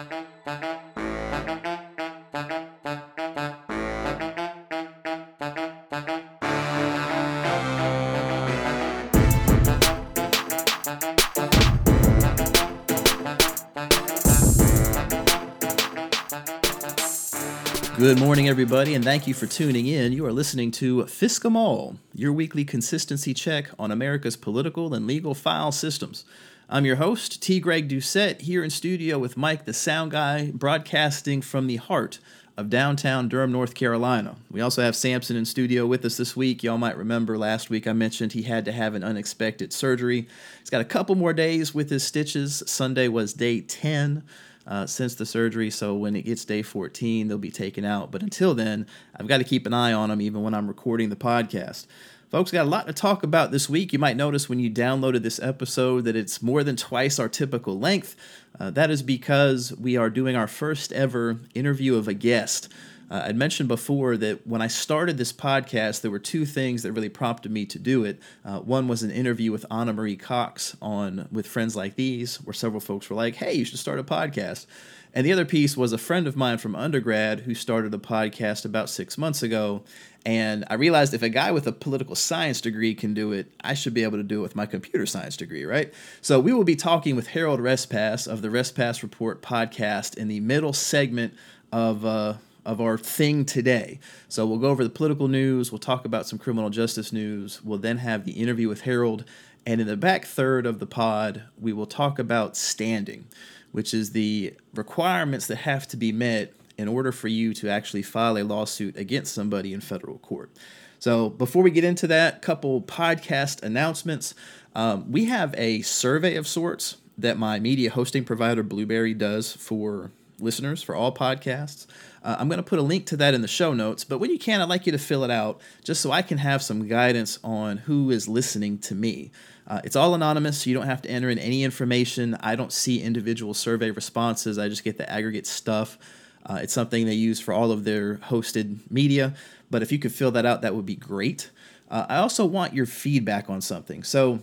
Good morning, everybody, and thank you for tuning in. You are listening to Fiscum All, your weekly consistency check on America's political and legal file systems. I'm your host, T. Greg Doucette, here in studio with Mike, the sound guy, broadcasting from the heart of downtown Durham, North Carolina. We also have Samson in studio with us this week. Y'all might remember last week I mentioned he had to have an unexpected surgery. He's got a couple more days with his stitches. Sunday was day 10 uh, since the surgery. So when it gets day 14, they'll be taken out. But until then, I've got to keep an eye on them even when I'm recording the podcast. Folks, got a lot to talk about this week. You might notice when you downloaded this episode that it's more than twice our typical length. Uh, that is because we are doing our first ever interview of a guest. Uh, I'd mentioned before that when I started this podcast, there were two things that really prompted me to do it. Uh, one was an interview with Ana Marie Cox on with Friends Like These, where several folks were like, "Hey, you should start a podcast." And the other piece was a friend of mine from undergrad who started a podcast about six months ago. And I realized if a guy with a political science degree can do it, I should be able to do it with my computer science degree, right? So we will be talking with Harold Respass of the Respass Report podcast in the middle segment of. Uh, of our thing today. So we'll go over the political news, we'll talk about some criminal justice news, we'll then have the interview with Harold, and in the back third of the pod, we will talk about standing, which is the requirements that have to be met in order for you to actually file a lawsuit against somebody in federal court. So before we get into that, couple podcast announcements. Um, we have a survey of sorts that my media hosting provider Blubrry does for listeners for all podcasts. Uh, I'm going to put a link to that in the show notes, but when you can, I'd like you to fill it out just so I can have some guidance on who is listening to me. Uh, it's all anonymous, so you don't have to enter in any information. I don't see individual survey responses, I just get the aggregate stuff. Uh, it's something they use for all of their hosted media, but if you could fill that out, that would be great. Uh, I also want your feedback on something. So,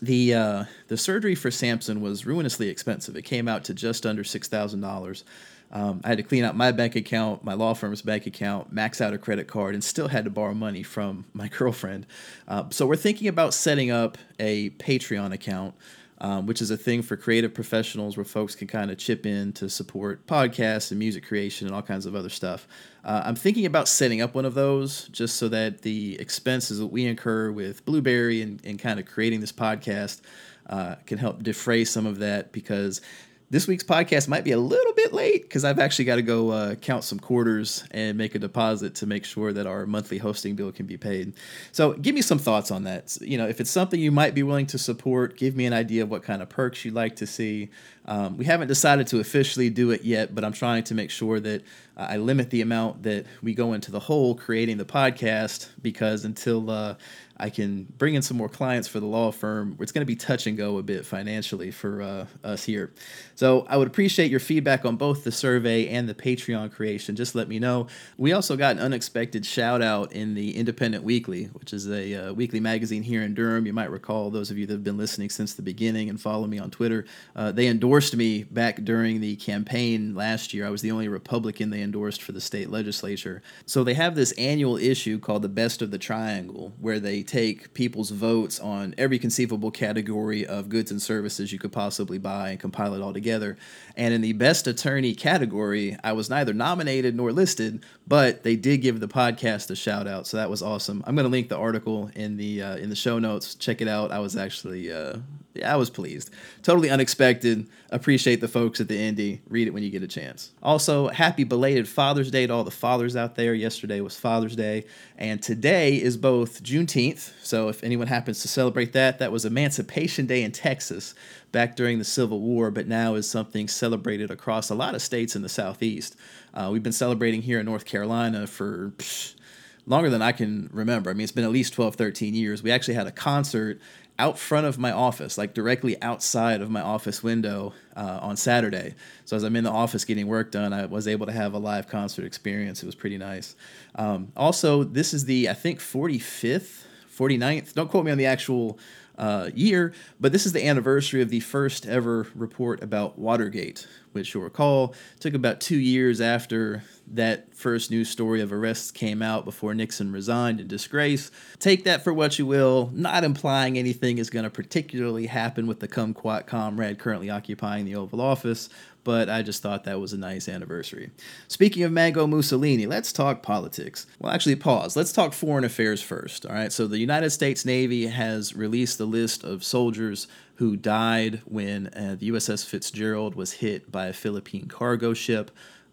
the uh, the surgery for Samson was ruinously expensive. It came out to just under six thousand dollars. Um, I had to clean out my bank account, my law firm's bank account, max out a credit card, and still had to borrow money from my girlfriend. Uh, so we're thinking about setting up a Patreon account um, which is a thing for creative professionals where folks can kind of chip in to support podcasts and music creation and all kinds of other stuff. Uh, I'm thinking about setting up one of those just so that the expenses that we incur with Blubrry and, and kind of creating this podcast uh, can help defray some of that because this week's podcast might be a little bit late because I've actually got to go uh, count some quarters and make a deposit to make sure that our monthly hosting bill can be paid. So, give me some thoughts on that. You know, if it's something you might be willing to support, give me an idea of what kind of perks you'd like to see. Um, we haven't decided to officially do it yet, but I'm trying to make sure that uh, I limit the amount that we go into the hole creating the podcast because until uh, I can bring in some more clients for the law firm. It's going to be touch and go a bit financially for uh, us here. So I would appreciate your feedback on both the survey and the Patreon creation. Just let me know. We also got an unexpected shout out in the Independent Weekly, which is a uh, weekly magazine here in Durham. You might recall those of you that have been listening since the beginning and follow me on Twitter. Uh, they endorsed me back during the campaign last year. I was the only Republican they endorsed for the state legislature. So they have this annual issue called the Best of the Triangle, where they take people's votes on every conceivable category of goods and services you could possibly buy and compile it all together. And in the best attorney category, I was neither nominated nor listed, but they did give the podcast a shout out, so that was awesome. I'm going to link the article in the uh, in the show notes. Check it out. I was actually uh, yeah, I was pleased. Totally unexpected. Appreciate the folks at the Indy. Read it when you get a chance. Also, happy belated Father's Day to all the fathers out there. Yesterday was Father's Day, and today is both Juneteenth. So, if anyone happens to celebrate that, that was Emancipation Day in Texas back during the Civil War, but now is something celebrated across a lot of states in the Southeast. Uh, we've been celebrating here in North Carolina for. Psh, longer than I can remember. I mean, it's been at least 12, 13 years. We actually had a concert out front of my office, like directly outside of my office window uh, on Saturday. So as I'm in the office getting work done, I was able to have a live concert experience. It was pretty nice. Um, also, this is the, I think, 45th, 49th, don't quote me on the actual uh, year, but this is the anniversary of the first ever report about Watergate, which you'll recall took about two years after that first news story of arrests came out before Nixon resigned in disgrace. Take that for what you will, not implying anything is going to particularly happen with the kumquat comrade currently occupying the Oval Office, but I just thought that was a nice anniversary. Speaking of Mango Mussolini, let's talk politics. Well, actually, pause. Let's talk foreign affairs first. All right. So, the United States Navy has released the list of soldiers who died when uh, the USS Fitzgerald was hit by a Philippine cargo ship.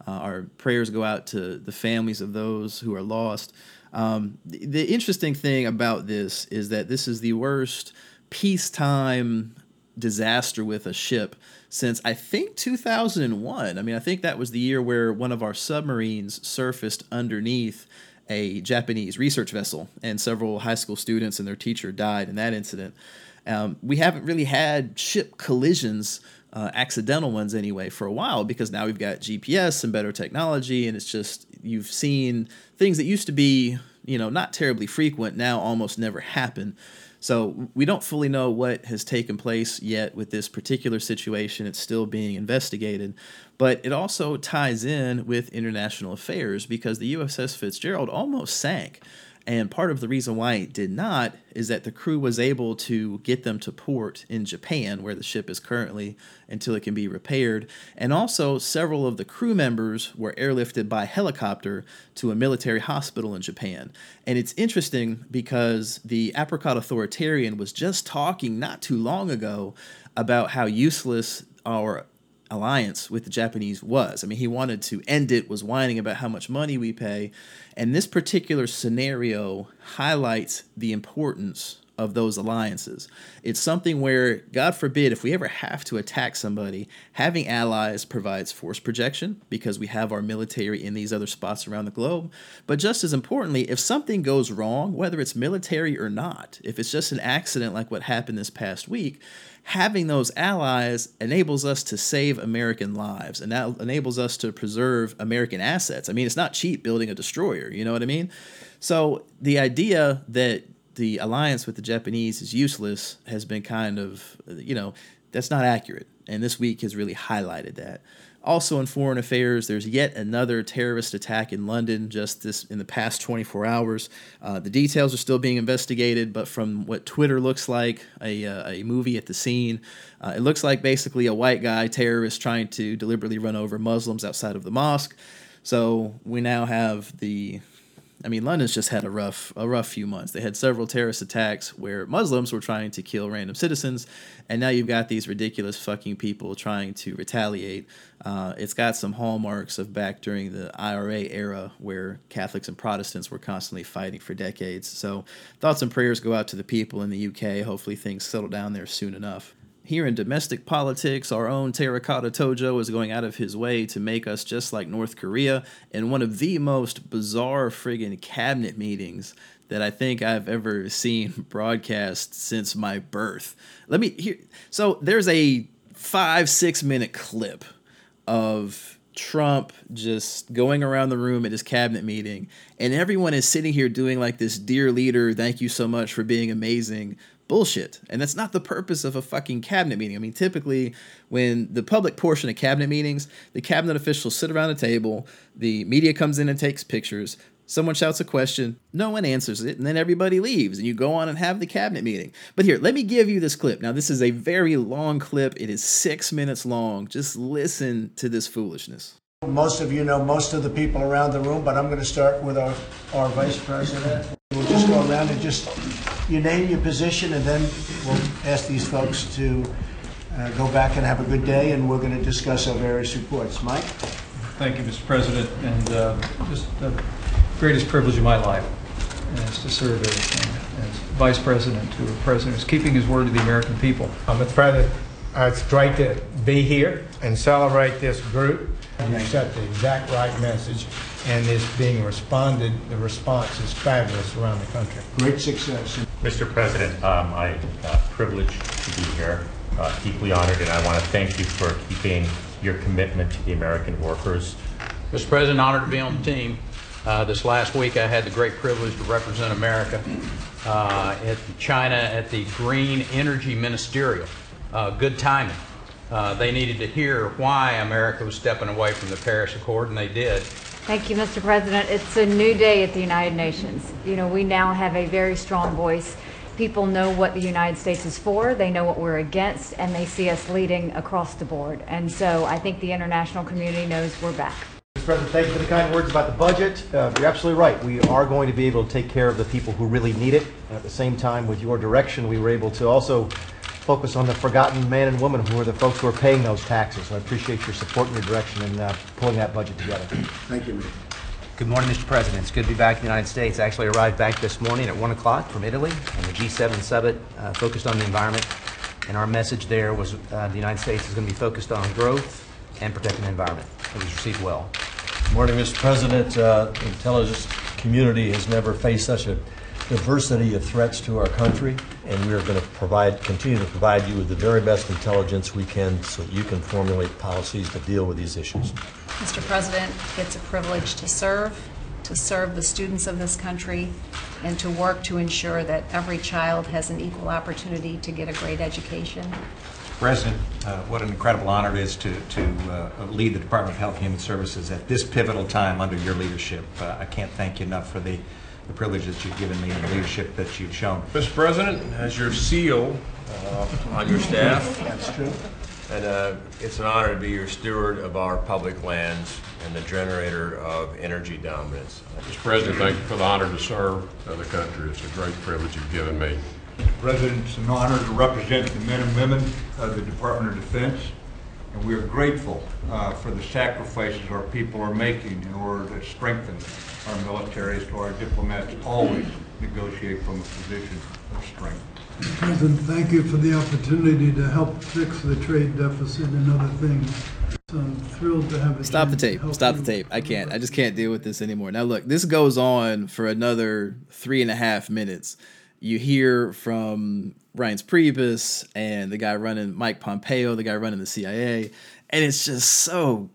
Uh, our prayers go out to the families of those who are lost. Um, the, the interesting thing about this is that this is the worst peacetime disaster with a ship since I think 2001. I mean, I think that was the year where one of our submarines surfaced underneath a Japanese research vessel, and several high school students and their teacher died in that incident. Um, we haven't really had ship collisions, uh, accidental ones anyway, for a while because now we've got GPS and better technology, and it's just you've seen things that used to be, you know, not terribly frequent now almost never happen. So we don't fully know what has taken place yet with this particular situation. It's still being investigated. But it also ties in with international affairs because the USS Fitzgerald almost sank. And part of the reason why it did not is that the crew was able to get them to port in Japan, where the ship is currently, until it can be repaired. And also, several of the crew members were airlifted by helicopter to a military hospital in Japan. And it's interesting because the apricot authoritarian was just talking not too long ago about how useless our alliance with the Japanese was. I mean, he wanted to end it, was whining about how much money we pay. And this particular scenario highlights the importance of those alliances. It's something where, God forbid, if we ever have to attack somebody, having allies provides force projection because we have our military in these other spots around the globe. But just as importantly, if something goes wrong, whether it's military or not, if it's just an accident like what happened this past week, having those allies enables us to save American lives and that enables us to preserve American assets. I mean, it's not cheap building a destroyer, you know what I mean? So the idea that the alliance with the Japanese is useless has been kind of, you know, that's not accurate. And this week has really highlighted that. Also in foreign affairs, there's yet another terrorist attack in London just this in the past 24 hours. Uh, the details are still being investigated, but from what Twitter looks like, a, uh, a movie at the scene, uh, it looks like basically a white guy terrorist trying to deliberately run over Muslims outside of the mosque. So we now have the I mean, London's just had a rough a rough few months. They had several terrorist attacks where Muslims were trying to kill random citizens, and now you've got these ridiculous fucking people trying to retaliate. Uh, it's got some hallmarks of back during the IRA era where Catholics and Protestants were constantly fighting for decades. So thoughts and prayers go out to the people in the UK. Hopefully things settle down there soon enough. Here in domestic politics, our own Terracotta Tojo is going out of his way to make us just like North Korea in one of the most bizarre friggin' cabinet meetings that I think I've ever seen broadcast since my birth. Let me hear. So there's a five, six minute clip of Trump just going around the room at his cabinet meeting, and everyone is sitting here doing like this dear leader, thank you so much for being amazing bullshit. And that's not the purpose of a fucking cabinet meeting. I mean, typically, when the public portion of cabinet meetings, the cabinet officials sit around a table, the media comes in and takes pictures. Someone shouts a question, no one answers it, and then everybody leaves, and you go on and have the cabinet meeting. But here, let me give you this clip. Now, this is a very long clip, it is six minutes long. Just listen to this foolishness. Most of you know most of the people around the room, but I'm going to start with our, our vice president. We'll just go around and just you name your position, and then we'll ask these folks to uh, go back and have a good day, and we're going to discuss our various reports. Mike? Thank you, Mr. President, and uh, just the greatest privilege of my life is to serve as, as Vice President to a president who's keeping his word to the American people. Uh, Mr. President, uh, it's great to be here and celebrate this group. You set the exact right message and is being responded. The response is fabulous around the country. Great success. Mr. President, um, I uh, privileged to be here, uh, deeply honored, and I want to thank you for keeping your commitment to the American workers. Mr. President, honored to be on the team. Uh, this last week, I had the great privilege to represent America uh, at China at the Clean Energy Ministerial. Uh, good timing. Uh, they needed to hear why America was stepping away from the Paris Accord, and they did. Thank you, Mr. President. It's a new day at the United Nations. You know, we now have a very strong voice. People know what the United States is for, they know what we're against, and they see us leading across the board. And so I think the international community knows we're back. Mr. President, thank you for the kind words about the budget. Uh, You're absolutely right. We are going to be able to take care of the people who really need it. And At the same time, with your direction, we were able to also focus on the forgotten man and woman who are the folks who are paying those taxes. So I appreciate your support and your direction in uh, pulling that budget together. Thank you, Mayor. Good morning, Mr. President. It's good to be back in the United States. I actually arrived back this morning at 1 o'clock from Italy, and the G7 summit uh, focused on the environment. And our message there was uh, the United States is going to be focused on growth and protecting the environment. It was received well. Good Morning, Mr. President. Uh, The intelligence community has never faced such a diversity of threats to our country, and we are going to provide, continue to provide you with the very best intelligence we can so that you can formulate policies to deal with these issues. Mr. President, it's a privilege to serve, to serve the students of this country, and to work to ensure that every child has an equal opportunity to get a great education. President, uh, what an incredible honor it is to, to uh, lead the Department of Health and Human Services at this pivotal time under your leadership. Uh, I can't thank you enough for the, the privilege that you've given me and the leadership that you've shown. Mr. President, as your seal uh, on your staff, That's true. and uh, it's an honor to be your steward of our public lands and the generator of energy dominance. Mr. President, thank you for the honor to serve the country. It's a great privilege you've given me. President, it's an honor to represent the men and women of the Department of Defense, and we are grateful uh, for the sacrifices our people are making in order to strengthen our militaries so our diplomats always negotiate from a position of strength. President, thank you for the opportunity to help fix the trade deficit and other things. So I'm thrilled to have a Stop the chance to tape. help Stop the tape. I can't. I just can't deal with this anymore. Now, look, this goes on for another three and a half minutes. You hear from Reince Priebus and the guy running Mike Pompeo, the guy running the CIA, and it's just so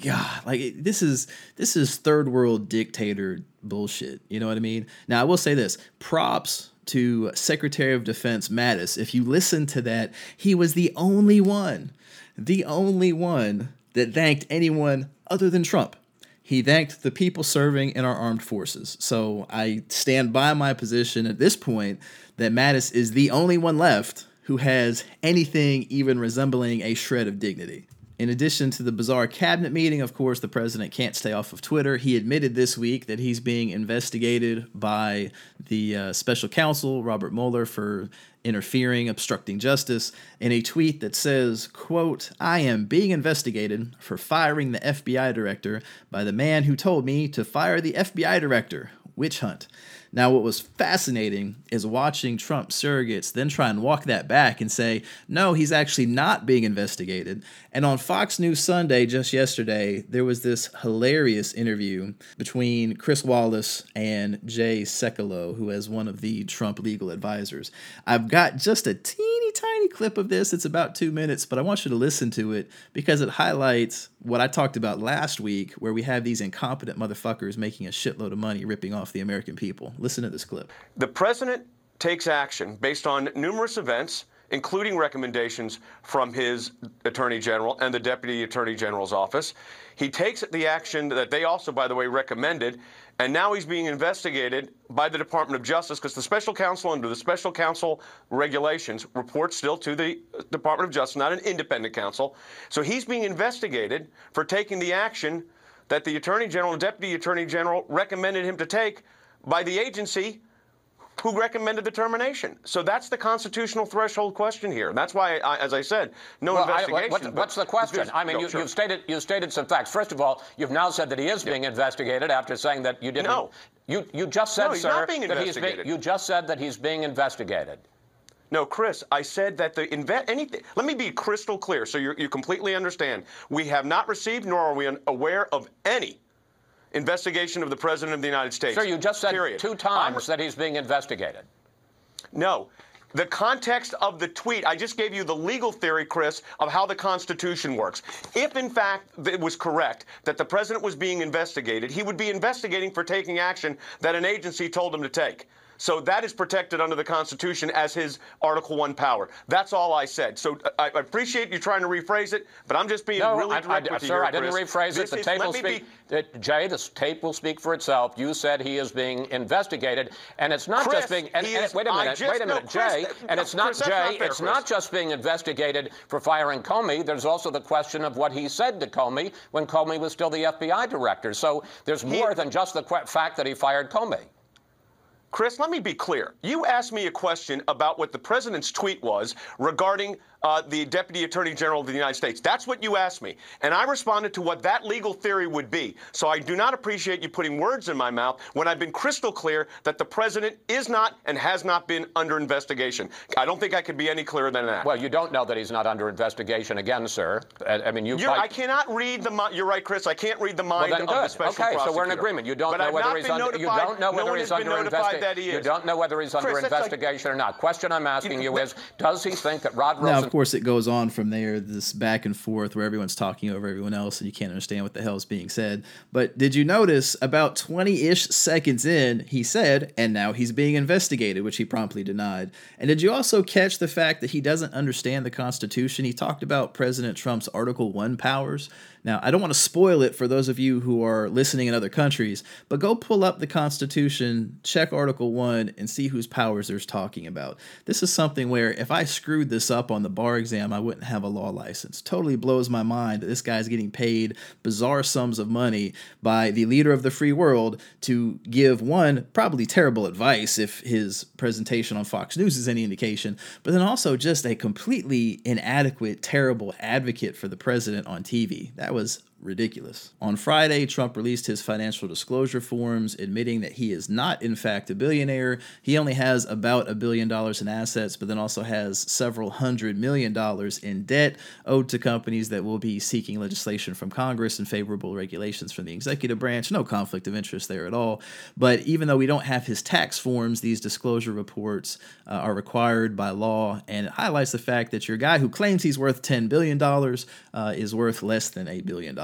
God, like this is this is third world dictator bullshit. You know what I mean? Now I will say this: props to Secretary of Defense Mattis. If you listen to that, he was the only one, the only one that thanked anyone other than Trump. He thanked the people serving in our armed forces. So I stand by my position at this point that Mattis is the only one left who has anything even resembling a shred of dignity. In addition to the bizarre cabinet meeting, of course, the president can't stay off of Twitter. He admitted this week that he's being investigated by the uh, special counsel, Robert Mueller, for interfering, obstructing justice, in a tweet that says, quote, I am being investigated for firing the FBI director by the man who told me to fire the FBI director. Witch hunt. Now, what was fascinating is watching Trump surrogates then try and walk that back and say, no, he's actually not being investigated. And on Fox News Sunday just yesterday, there was this hilarious interview between Chris Wallace and Jay Sekulow, who is one of the Trump legal advisors. I've got just a teeny tiny clip of this. It's about two minutes, but I want you to listen to it because it highlights what I talked about last week, where we have these incompetent motherfuckers making a shitload of money ripping off the American people. Listen to this clip. The president takes action based on numerous events, including recommendations from his attorney general and the deputy attorney general's office. He takes the action that they also, by the way, recommended, and now he's being investigated by the Department of Justice because the special counsel, under the special counsel regulations, reports still to the Department of Justice, not an independent counsel. So he's being investigated for taking the action that the attorney general and deputy attorney general recommended him to take by the agency who recommended the termination. So that's the constitutional threshold question here. That's why, I, as I said, no Well, I- investigation. what's, but- what's the question? I mean, No, you, sure. you've stated you've stated some facts. First of all, you've now said that he is being investigated after saying that you didn't. No. You you just said, No, he's sir, not being that he's being. investigated. You just said that he's being investigated. No, Chris, I said that the inve- anything. Let me be crystal clear so you you completely understand. We have not received nor are we aware of any investigation of the President of the United States. Sir, you just said Period. two times that he's being investigated. No. The context of the tweet, I just gave you the legal theory, Chris, of how the Constitution works. If, in fact, it was correct that the president was being investigated, he would be investigating for taking action that an agency told him to take. So that is protected under the Constitution as his Article 1 power. That's all I said. So uh, I, I appreciate you trying to rephrase it, but I'm just being no, really I, direct I, with you sir, I didn't Chris. rephrase This it. The is- tape will speak. be- Jay, the tape will speak for itself. You said he is being investigated, and it's not Chris, just being. And, he and- is- wait a I minute. just- wait a minute, Chris, Jay. that- and it's not Chris, Jay. not fair, it's Chris. not just being investigated for firing Comey. There's also the question of what he said to Comey when Comey was still the FBI director. So there's more than just the qu- fact that he fired Comey. Chris, let me be clear. You asked me a question about what the president's tweet was regarding uh, the Deputy Attorney General of the United States. That's what you asked me. And I responded to what that legal theory would be. So I do not appreciate you putting words in my mouth when I've been crystal clear that the president is not and has not been under investigation. I don't think I could be any clearer than that. Well, you don't know that he's not under investigation again, sir. I, I mean, you. You're, I cannot read the. You're right, Chris. I can't read the mind well, of the special okay, so we're in agreement. You don't But know I've whether he's under. You don't know no whether he's under investigation. That he You don't know whether he's under Chris, that's like- investigation or not. Question I'm asking you is: Does he think that Rod Now, of course, it goes on from there, this back and forth where everyone's talking over everyone else and you can't understand what the hell is being said. But did you notice about 20 ish seconds in, he said, and now he's being investigated, which he promptly denied. And did you also catch the fact that he doesn't understand the Constitution? He talked about President Trump's Article 1 powers. Now, I don't want to spoil it for those of you who are listening in other countries, but go pull up the Constitution, check Article 1, and see whose powers there's talking about. This is something where if I screwed this up on the bar exam, I wouldn't have a law license. Totally blows my mind that this guy's getting paid bizarre sums of money by the leader of the free world to give one, probably terrible advice if his presentation on Fox News is any indication, but then also just a completely inadequate, terrible advocate for the president on TV. That was ridiculous. On Friday, Trump released his financial disclosure forms admitting that he is not, in fact, a billionaire. He only has about a billion dollars in assets, but then also has several hundred million dollars in debt owed to companies that will be seeking legislation from Congress and favorable regulations from the executive branch. No conflict of interest there at all. But even though we don't have his tax forms, these disclosure reports uh, are required by law, and it highlights the fact that your guy who claims he's worth $10 billion uh, is worth less than a billion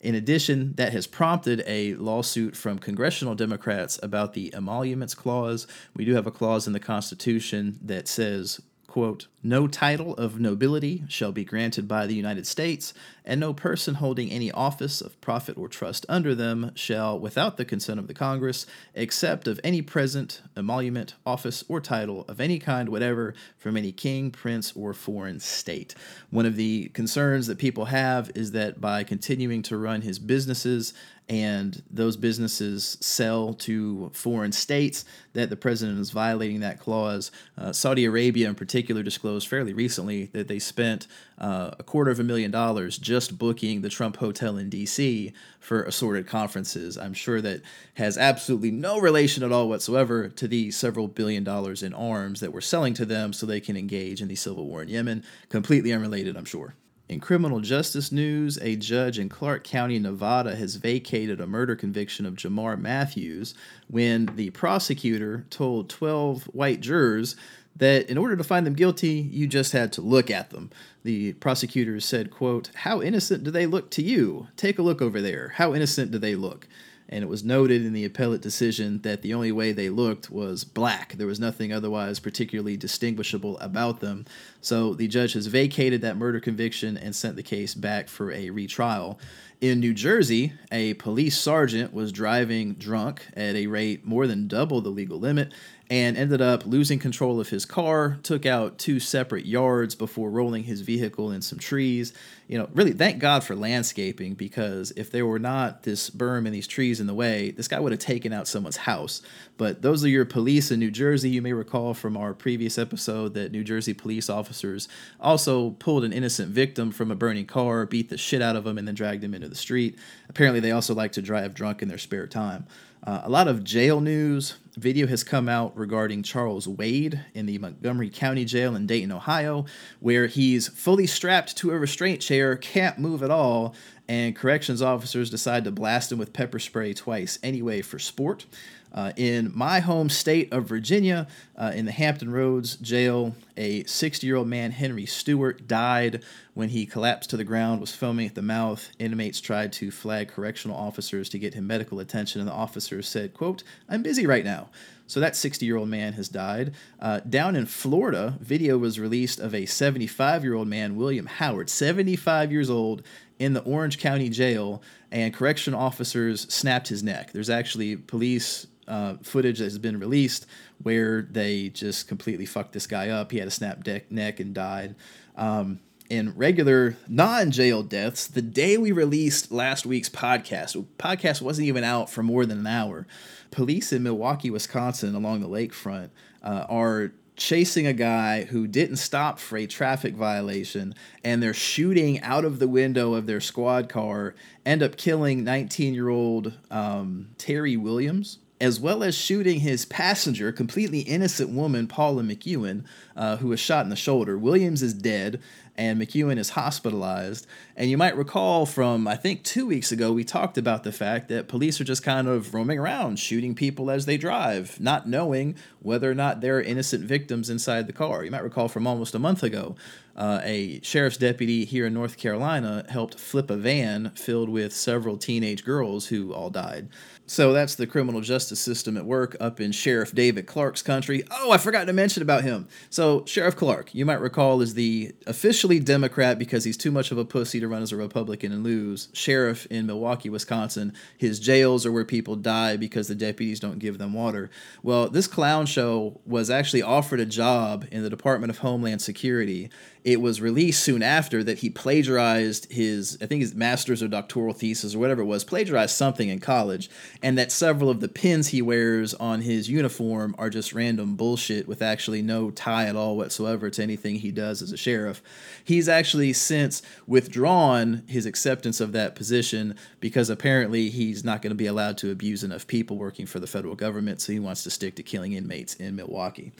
In addition, that has prompted a lawsuit from congressional Democrats about the emoluments clause. We do have a clause in the Constitution that says, quote, no title of nobility shall be granted by the United States, and no person holding any office of profit or trust under them shall, without the consent of the Congress, accept of any present, emolument, office, or title of any kind whatever from any king, prince, or foreign state. One of the concerns that people have is that by continuing to run his businesses and those businesses sell to foreign states, that the president is violating that clause. Uh, Saudi Arabia, in particular, disclosed fairly recently that they spent uh, a quarter of a million dollars just booking the Trump Hotel in D.C. for assorted conferences. I'm sure that has absolutely no relation at all whatsoever to the several billion dollars in arms that we're selling to them so they can engage in the civil war in Yemen. Completely unrelated, I'm sure. In criminal justice news, a judge in Clark County, Nevada, has vacated a murder conviction of Jamar Matthews when the prosecutor told 12 white jurors that in order to find them guilty, you just had to look at them. The prosecutor said, quote, "How innocent do they look to you? Take a look over there. How innocent do they look?" And it was noted in the appellate decision that the only way they looked was black. There was nothing otherwise particularly distinguishable about them. So the judge has vacated that murder conviction and sent the case back for a retrial. In New Jersey, a police sergeant was driving drunk at a rate more than double the legal limit and ended up losing control of his car, took out two separate yards before rolling his vehicle in some trees. You know, really thank God for landscaping because if there were not this berm and these trees in the way, this guy would have taken out someone's house. But those are your police in New Jersey. You may recall from our previous episode that New Jersey police officers also pulled an innocent victim from a burning car, beat the shit out of him, and then dragged him into the street. Apparently, they also like to drive drunk in their spare time. Uh, a lot of jail news. Video has come out regarding Charles Wade in the Montgomery County Jail in Dayton, Ohio, where he's fully strapped to a restraint chair, can't move at all, and corrections officers decide to blast him with pepper spray twice anyway for sport. Uh, in my home state of Virginia, uh, in the Hampton Roads jail, a 60 year old man, Henry Stewart, died when he collapsed to the ground, was foaming at the mouth. Inmates tried to flag correctional officers to get him medical attention, and the officers said, quote, I'm busy right now. So that 60 year old man has died. Uh, down in Florida, video was released of a 75 year old man, William Howard, 75 years old, in the Orange County jail, and correction officers snapped his neck. There's actually police uh, footage that has been released where they just completely fucked this guy up. He had a snapped neck and died. Um, in regular non-jail deaths, the day we released last week's podcast, podcast wasn't even out for more than an hour. Police in Milwaukee, Wisconsin, along the lakefront, uh, are chasing a guy who didn't stop for a traffic violation and they're shooting out of the window of their squad car end up killing 19 year old um, terry williams as well as shooting his passenger, completely innocent woman, Paula McEwen, uh, who was shot in the shoulder. Williams is dead, and McEwen is hospitalized. And you might recall from, I think, two weeks ago, we talked about the fact that police are just kind of roaming around, shooting people as they drive, not knowing whether or not there are innocent victims inside the car. You might recall from almost a month ago, uh, a sheriff's deputy here in North Carolina helped flip a van filled with several teenage girls who all died. So that's the criminal justice system at work up in Sheriff David Clarke's country. Oh, I forgot to mention about him. So, Sheriff Clarke, you might recall, is the officially Democrat because he's too much of a pussy to run as a Republican and lose. Sheriff in Milwaukee, Wisconsin. His jails are where people die because the deputies don't give them water. Well, this clown show was actually offered a job in the Department of Homeland Security it was released soon after that he plagiarized his, I think his master's or doctoral thesis or whatever it was, plagiarized something in college, and that several of the pins he wears on his uniform are just random bullshit with actually no tie at all whatsoever to anything he does as a sheriff. He's actually since withdrawn his acceptance of that position because apparently he's not going to be allowed to abuse enough people working for the federal government, so he wants to stick to killing inmates in Milwaukee.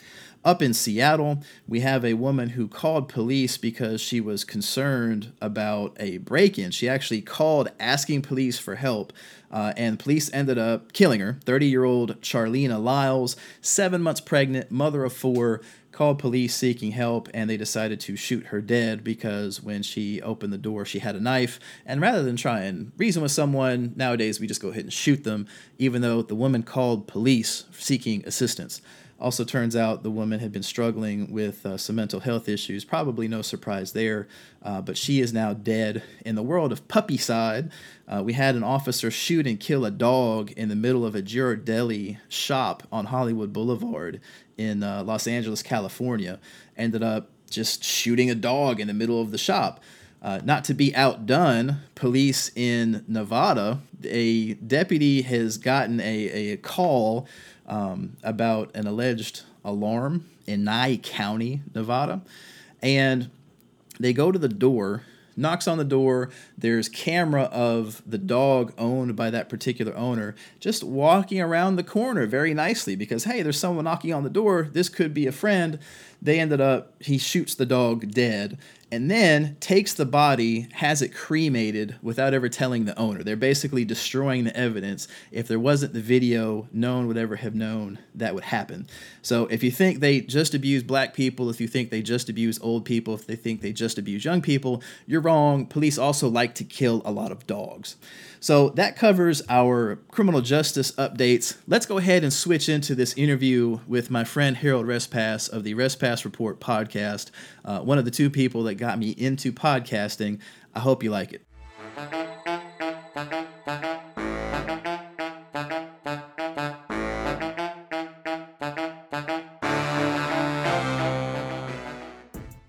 Up in Seattle, we have a woman who called police because she was concerned about a break in. She actually called asking police for help, uh, and police ended up killing her. 30 year old Charleena Lyles, seven months pregnant, mother of four, called police seeking help, and they decided to shoot her dead because when she opened the door, she had a knife. And rather than try and reason with someone, nowadays we just go ahead and shoot them, even though the woman called police seeking assistance. Also, turns out the woman had been struggling with uh, some mental health issues. Probably no surprise there, uh, but she is now dead. In the world of puppycide, uh, we had an officer shoot and kill a dog in the middle of a Ghirardelli shop on Hollywood Boulevard in uh, Los Angeles, California. Ended up just shooting a dog in the middle of the shop. Uh, not to be outdone, police in Nevada, a deputy has gotten a, a call um, about an alleged alarm in Nye County, Nevada. And they go to the door, knocks on the door. There's camera of the dog owned by that particular owner just walking around the corner very nicely because, hey, there's someone knocking on the door. This could be a friend. They ended up, he shoots the dog dead and then takes the body, has it cremated without ever telling the owner. They're basically destroying the evidence. If there wasn't the video, no one would ever have known that would happen. So if you think they just abuse black people, if you think they just abuse old people, if they think they just abuse young people, you're wrong. Police also like to kill a lot of dogs. So that covers our criminal justice updates. Let's go ahead and switch into this interview with my friend Harold Respass of the Respass Report podcast, uh, one of the two people that got me into podcasting. I hope you like it.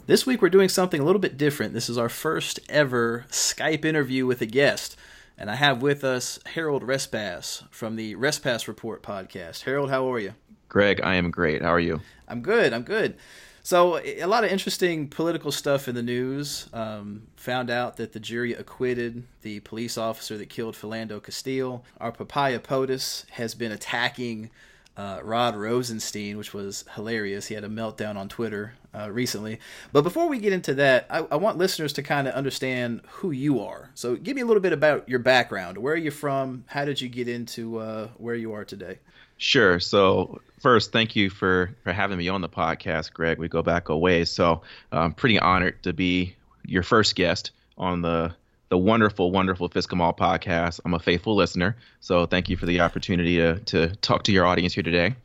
This week we're doing something a little bit different. This is our first ever Skype interview with a guest. And I have with us Harold Respass from the Respass Report podcast. Harold, how are you? Greg, I am great. How are you? I'm good. I'm good. So, a lot of interesting political stuff in the news. Um, found out that the jury acquitted the police officer that killed Philando Castile. Our papaya POTUS has been attacking uh, Rod Rosenstein, which was hilarious. He had a meltdown on Twitter uh, recently. But before we get into that, I, I want listeners to kind of understand who you are. So give me a little bit about your background. Where are you from? How did you get into uh, where you are today? Sure. So first, thank you for for having me on the podcast, Greg. We go back a ways, so I'm pretty honored to be your first guest on the the wonderful, wonderful Fiscomall podcast. I'm a faithful listener, so thank you for the opportunity to to talk to your audience here today.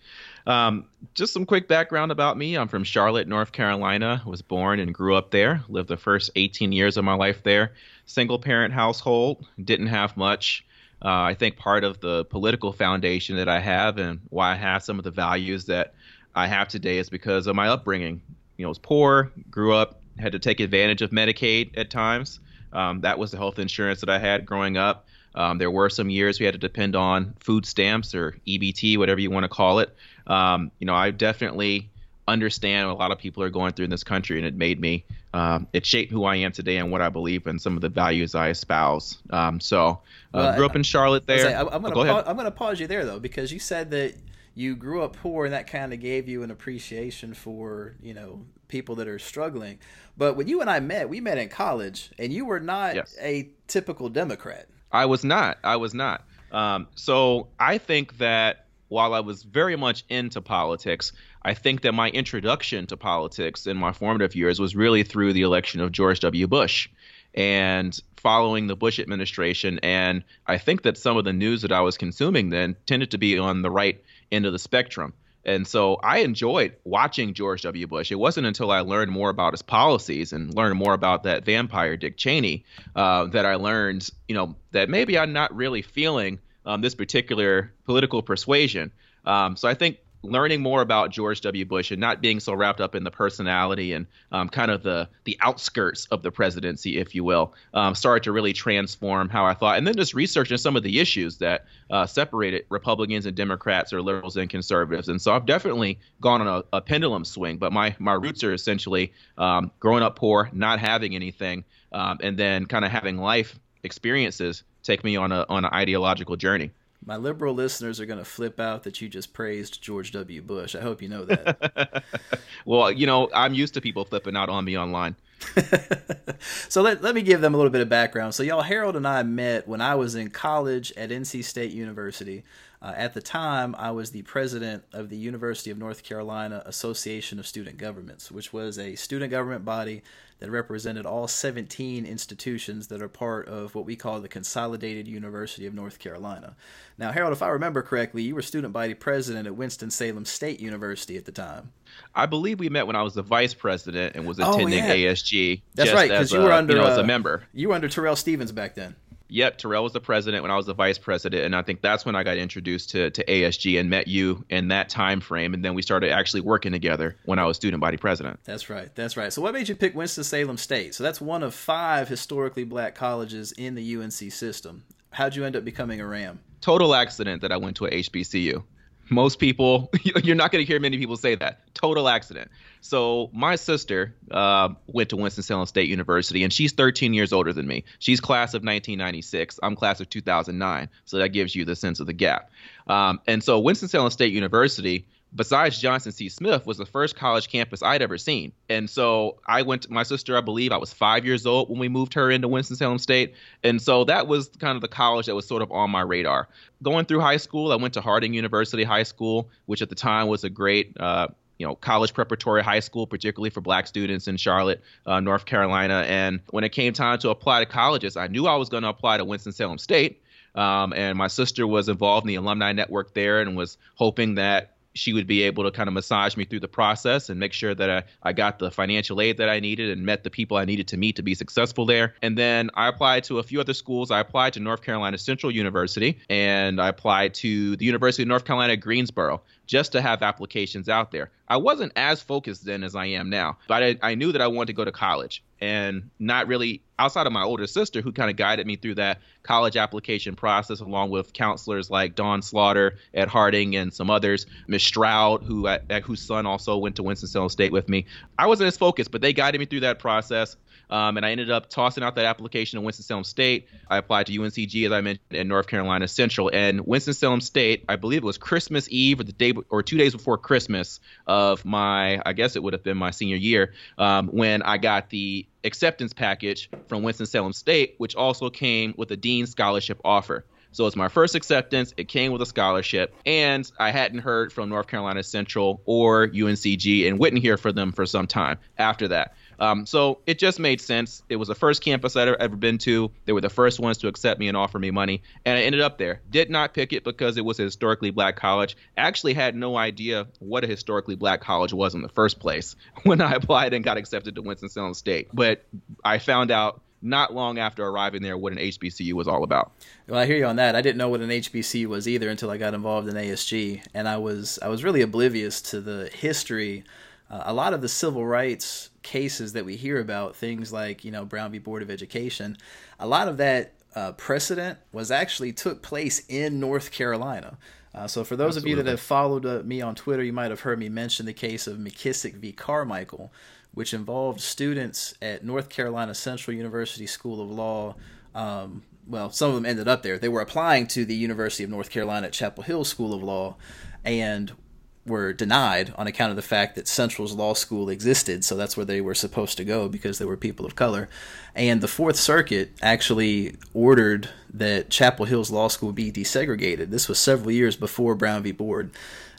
Um, just some quick background about me. I'm from Charlotte, North Carolina. Was born and grew up there. Lived the first 18 years of my life there. Single parent household. Didn't have much. Uh, I think part of the political foundation that I have and why I have some of the values that I have today is because of my upbringing. You know, I was poor, grew up, had to take advantage of Medicaid at times. Um, that was the health insurance that I had growing up. Um, there were some years we had to depend on food stamps or EBT, whatever you want to call it. Um, you know, I definitely understand what a lot of people are going through in this country, and it made me, um, it shaped who I am today and what I believe and some of the values I espouse. Um, so, uh, well, grew up in Charlotte there. Say, I'm, going oh, pa- I'm to pause you there though, because you said that you grew up poor and that kind of gave you an appreciation for, you know, people that are struggling. But when you and I met, we met in college, and you were not yes. a typical Democrat. I was not. I was not. Um, so I think that while I was very much into politics, I think that my introduction to politics in my formative years was really through the election of George W. Bush and following the Bush administration. And I think that some of the news that I was consuming then tended to be on the right end of the spectrum. And so I enjoyed watching George W. Bush. It wasn't until I learned more about his policies and learned more about that vampire Dick Cheney uh, that I learned, you know, that maybe I'm not really feeling um, this particular political persuasion. Um, so I think learning more about George W. Bush and not being so wrapped up in the personality and um, kind of the the outskirts of the presidency, if you will, um, started to really transform how I thought. And then just researching some of the issues that uh, separated Republicans and Democrats or liberals and conservatives. And so I've definitely gone on a, a pendulum swing. But my my roots are essentially um, growing up poor, not having anything, um, and then kind of having life experiences take me on a on an ideological journey. My liberal listeners are going to flip out that you just praised George W. Bush. I hope you know that. well, you know, I'm used to people flipping out on me online. so let, let me give them a little bit of background. So, y'all, Harold and I met when I was in college at NC State University. Uh, at the time, I was the president of the University of North Carolina Association of Student Governments, which was a student government body that represented all 17 institutions that are part of what we call the Consolidated University of North Carolina. Now, Harold, if I remember correctly, you were student body president at Winston-Salem State University at the time. I believe we met when I was the vice president and was oh, attending oh, yeah. ASG. That's right, because you were under you know, uh, as a member. You were under Terrell Stevens back then. Yep, Terrell was the president when I was the vice president, and I think that's when I got introduced to, to ASG and met you in that time frame, and then we started actually working together when I was student body president. That's right, that's right. So what made you pick Winston Salem State? So that's one of five historically black colleges in the UNC system. How'd you end up becoming a Ram? Total accident that I went to a HBCU. Most people, you're not going to hear many people say that. Total accident. So my sister uh, went to Winston-Salem State University, and she's 13 years older than me. She's class of 1996. I'm class of 2009. So that gives you the sense of the gap. Um, and so Winston-Salem State University besides Johnson C. Smith, was the first college campus I'd ever seen. And so I went to my sister, I believe I was five years old when we moved her into Winston-Salem State. And so that was kind of the college that was sort of on my radar. Going through high school, I went to Harding University High School, which at the time was a great, uh, you know, college preparatory high school, particularly for black students in Charlotte, uh, North Carolina. And when it came time to apply to colleges, I knew I was going to apply to Winston-Salem State. Um, and my sister was involved in the alumni network there and was hoping that she would be able to kind of massage me through the process and make sure that I, I got the financial aid that I needed and met the people I needed to meet to be successful there. And then I applied to a few other schools. I applied to North Carolina Central University and I applied to the University of North Carolina Greensboro just to have applications out there. I wasn't as focused then as I am now, but I, I knew that I wanted to go to college and not really outside of my older sister who kind of guided me through that college application process along with counselors like Don Slaughter at Harding and some others, Miss Stroud who at, whose son also went to Winston-Salem State with me. I wasn't as focused, but they guided me through that process. Um, and I ended up tossing out that application to Winston-Salem State. I applied to UNCG, as I mentioned, in North Carolina Central. And Winston-Salem State, I believe it was Christmas Eve or the day or two days before Christmas of my, I guess it would have been my senior year, um, when I got the acceptance package from Winston-Salem State, which also came with a Dean Scholarship offer. So it's my first acceptance. It came with a scholarship, and I hadn't heard from North Carolina Central or UNCG and wouldn't hear from them for some time after that. Um, so it just made sense. It was the first campus I'd ever been to. They were the first ones to accept me and offer me money, and I ended up there. Did not pick it because it was a historically black college. Actually, had no idea what a historically black college was in the first place when I applied and got accepted to Winston-Salem State. But I found out not long after arriving there what an HBCU was all about. Well, I hear you on that. I didn't know what an HBCU was either until I got involved in ASG, and I was I was really oblivious to the history. Uh, a lot of the civil rights cases that we hear about, things like you know Brown v. Board of Education, a lot of that uh, precedent was actually took place in North Carolina. Uh, so for those Absolutely. of you that have followed uh, me on Twitter, you might have heard me mention the case of McKissick v. Carmichael, which involved students at North Carolina Central University School of Law. Um, well, some of them ended up there. They were applying to the University of North Carolina at Chapel Hill School of Law, and were denied on account of the fact that Central's law school existed, so that's where they were supposed to go because they were people of color. And the Fourth Circuit actually ordered that Chapel Hill's law school be desegregated. This was several years before Brown v. Board.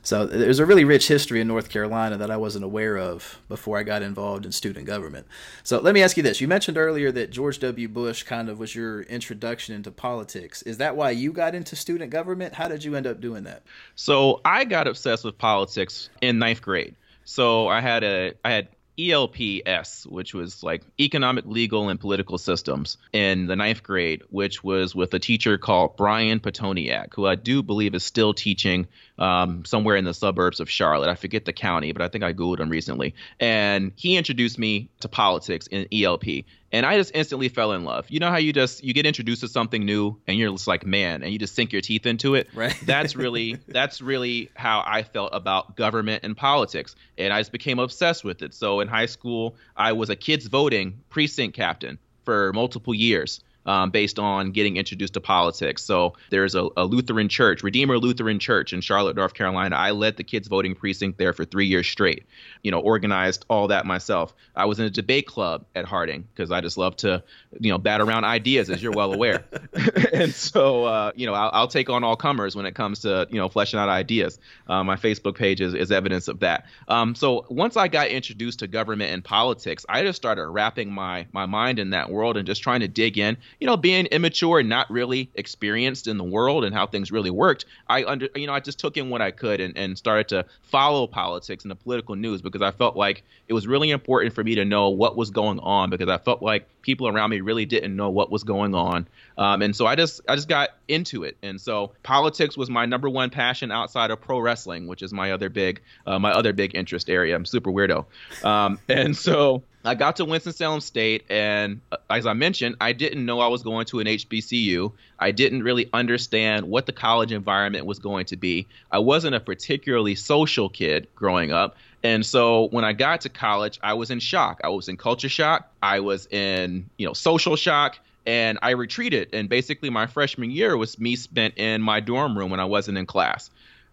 So there's a really rich history in North Carolina that I wasn't aware of before I got involved in student government. So let me ask you this. You mentioned earlier that George W. Bush kind of was your introduction into politics. Is that why you got into student government? How did you end up doing that? So I got obsessed with politics in ninth grade. So I had a I had ELPS, which was like economic, legal, and political systems in the ninth grade, which was with a teacher called Brian Petoniak, who I do believe is still teaching um, somewhere in the suburbs of Charlotte. I forget the county, but I think I Googled him recently. And he introduced me to politics in ELP and I just instantly fell in love. You know how you just you get introduced to something new and you're just like, man, and you just sink your teeth into it. Right. That's really that's really how I felt about government and politics, and I just became obsessed with it. So in high school, I was a kids voting precinct captain for multiple years um, based on getting introduced to politics. So there's a, a, Lutheran church, Redeemer Lutheran Church in Charlotte, North Carolina. I led the kids voting precinct there for three years straight. You know, organized all that myself. I was in a debate club at Harding because I just love to, you know, bat around ideas, as you're well aware. and so, uh, you know, I'll, I'll, take on all comers when it comes to, you know, fleshing out ideas. Uh, my Facebook page is, is evidence of that. Um, so once I got introduced to government and politics, I just started wrapping my my mind in that world and just trying to dig in you know, being immature and not really experienced in the world and how things really worked, I under you know, I just took in what I could and, and started to follow politics and the political news because I felt like it was really important for me to know what was going on because I felt like people around me really didn't know what was going on. Um, and so I just I just got into it. And so politics was my number one passion outside of pro wrestling, which is my other big uh, my other big interest area. I'm super weirdo. Um, and so I got to Winston-Salem State, and uh, as I mentioned, I didn't know I was going to an HBCU. I didn't really understand what the college environment was going to be. I wasn't a particularly social kid growing up. And so when I got to college, I was in shock. I was in culture shock. I was in, you know, social shock. And I retreated. And basically, my freshman year was me spent in my dorm room when I wasn't in class.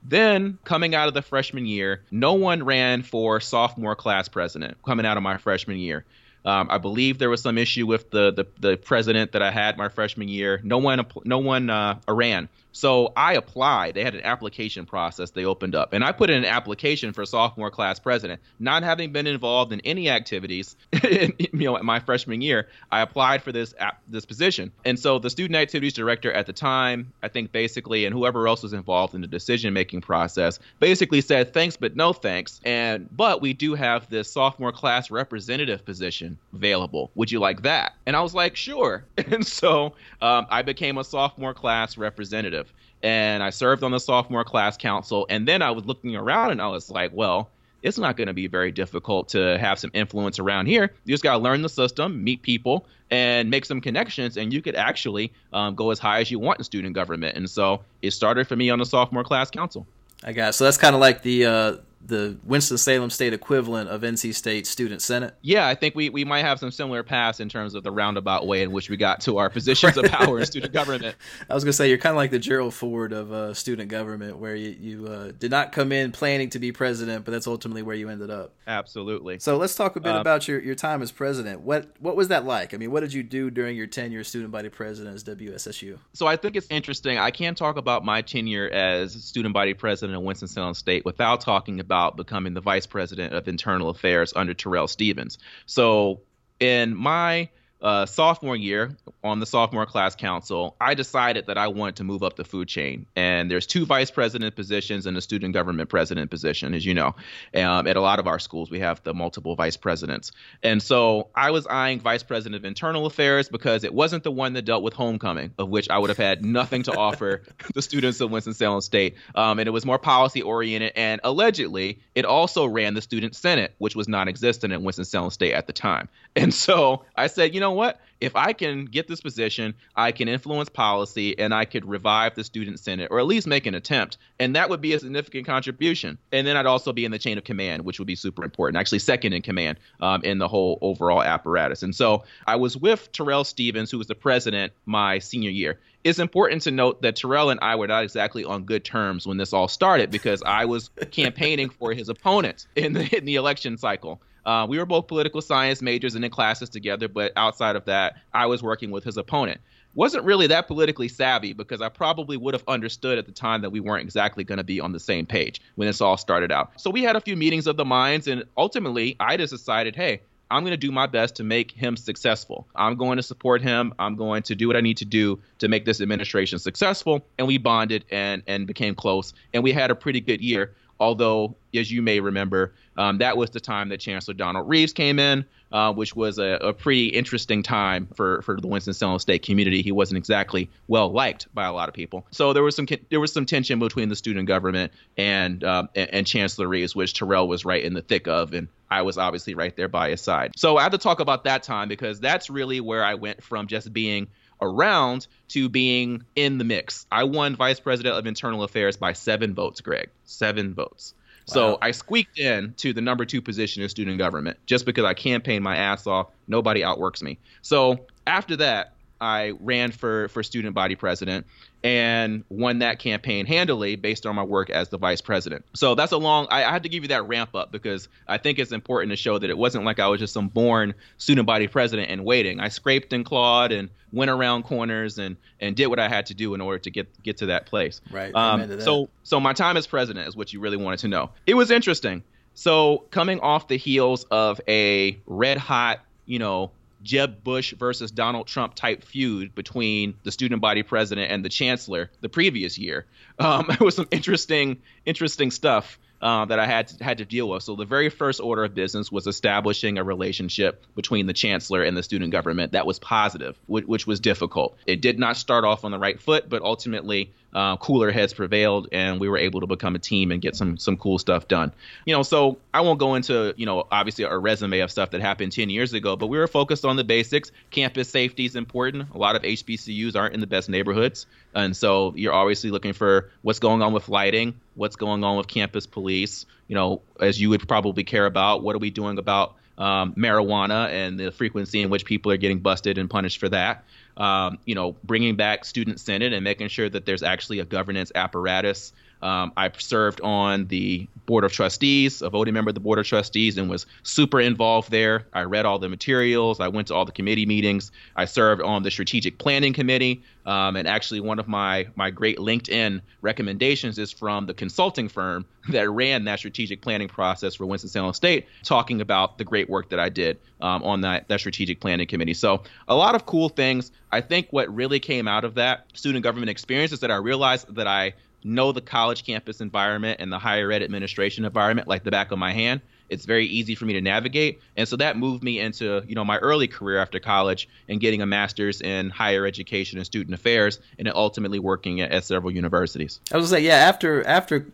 Then, coming out of the freshman year, no one ran for sophomore class president coming out of my freshman year. Um, I believe there was some issue with the, the, the president that I had my freshman year. No one no one uh, ran. So I applied. They had an application process they opened up, and I put in an application for sophomore class president, not having been involved in any activities. in, you know, my freshman year, I applied for this this position, and so the student activities director at the time, I think basically, and whoever else was involved in the decision making process, basically said thanks but no thanks, and but we do have this sophomore class representative position available. Would you like that? And I was like, sure. And so um, I became a sophomore class representative and I served on the sophomore class council. And then I was looking around and I was like, well, it's not going to be very difficult to have some influence around here. You just got to learn the system, meet people, and make some connections, and you could actually um, go as high as you want in student government. And so it started for me on the sophomore class council. I got it. so that's kind of like the uh, the Winston Salem State equivalent of NC State Student Senate. Yeah, I think we, we might have some similar paths in terms of the roundabout way in which we got to our positions of power in student government. I was gonna say you're kind of like the Gerald Ford of uh, student government, where you you uh, did not come in planning to be president, but that's ultimately where you ended up. Absolutely. So let's talk a bit Um, about your, your time as president. What what was that like? I mean, what did you do during your tenure as student body president as WSSU? So I think it's interesting. I can't talk about my tenure as student body president of Winston-Salem State without talking about becoming the vice president of internal affairs under Terrell Stevens. So in my uh, sophomore year on the sophomore class council, I decided that I wanted to move up the food chain. And there's two vice president positions and a student government president position, as you know. Um, at a lot of our schools, we have the multiple vice presidents. And so I was eyeing vice president of internal affairs because it wasn't the one that dealt with homecoming, of which I would have had nothing to offer the students of Winston-Salem State. Um, and it was more policy oriented. And allegedly, it also ran the student senate, which was non-existent at Winston-Salem State at the time. And so I said, you know what? If I can get this position, I can influence policy and I could revive the student senate or at least make an attempt. And that would be a significant contribution. And then I'd also be in the chain of command, which would be super important, actually second in command um, in the whole overall apparatus. And so I was with Terrell Stevens, who was the president my senior year. It's important to note that Terrell and I were not exactly on good terms when this all started because I was campaigning for his opponent in the, in the election cycle. Uh, we were both political science majors and in classes together, but outside of that, I was working with his opponent. Wasn't really that politically savvy because I probably would have understood at the time that we weren't exactly going to be on the same page when this all started out. So we had a few meetings of the minds, and ultimately, I just decided, hey, I'm going to do my best to make him successful. I'm going to support him. I'm going to do what I need to do to make this administration successful. And we bonded and and became close, and we had a pretty good year. Although, as you may remember, um, that was the time that Chancellor Donald Reaves came in, uh, which was a, a pretty interesting time for, for the Winston-Salem State community. He wasn't exactly well liked by a lot of people. So there was some there was some tension between the student government and um, and, and Chancellor Reaves, which Terrell was right in the thick of, and I was obviously right there by his side. So I have to talk about that time because that's really where I went from just being around to being in the mix. I won vice president of internal affairs by seven votes, Greg. Seven votes. So I squeaked in to the number two position in student government just because I campaigned my ass off. Nobody outworks me. So after that, I ran for for student body president and won that campaign handily based on my work as the vice president. So that's a long. I, I had to give you that ramp up because I think it's important to show that it wasn't like I was just some born student body president and waiting. I scraped and clawed and went around corners and and did what I had to do in order to get get to that place. Right. Um, that. so so my time as president is what you really wanted to know. It was interesting. So coming off the heels of a red hot, you know, Jeb Bush versus Donald Trump type feud between the student body president and the chancellor the previous year, um, it was some interesting, interesting stuff uh, that I had to, had to deal with. So the very first order of business was establishing a relationship between the chancellor and the student government that was positive, which, which was difficult. It did not start off on the right foot, but ultimately uh, cooler heads prevailed, and we were able to become a team and get some some cool stuff done. You know, so I won't go into you know obviously a resume of stuff that happened 10 years ago, but we were focused on the basics. Campus safety is important. A lot of HBCUs aren't in the best neighborhoods, and so you're obviously looking for what's going on with lighting, what's going on with campus police. You know, as you would probably care about, what are we doing about um, marijuana and the frequency in which people are getting busted and punished for that. Um, you know, bringing back student senate and making sure that there's actually a governance apparatus. Um, I served on the board of trustees, a voting member of the board of trustees, and was super involved there. I read all the materials. I went to all the committee meetings. I served on the strategic planning committee. Um, and actually, one of my my great LinkedIn recommendations is from the consulting firm that ran that strategic planning process for Winston-Salem State, talking about the great work that I did um, on that that strategic planning committee. So a lot of cool things. I think what really came out of that student government experience is that I realized that I know the college campus environment and the higher ed administration environment like the back of my hand. It's very easy for me to navigate, and so that moved me into you know my early career after college and getting a master's in higher education and student affairs, and ultimately working at, at several universities. I was gonna say, yeah. After after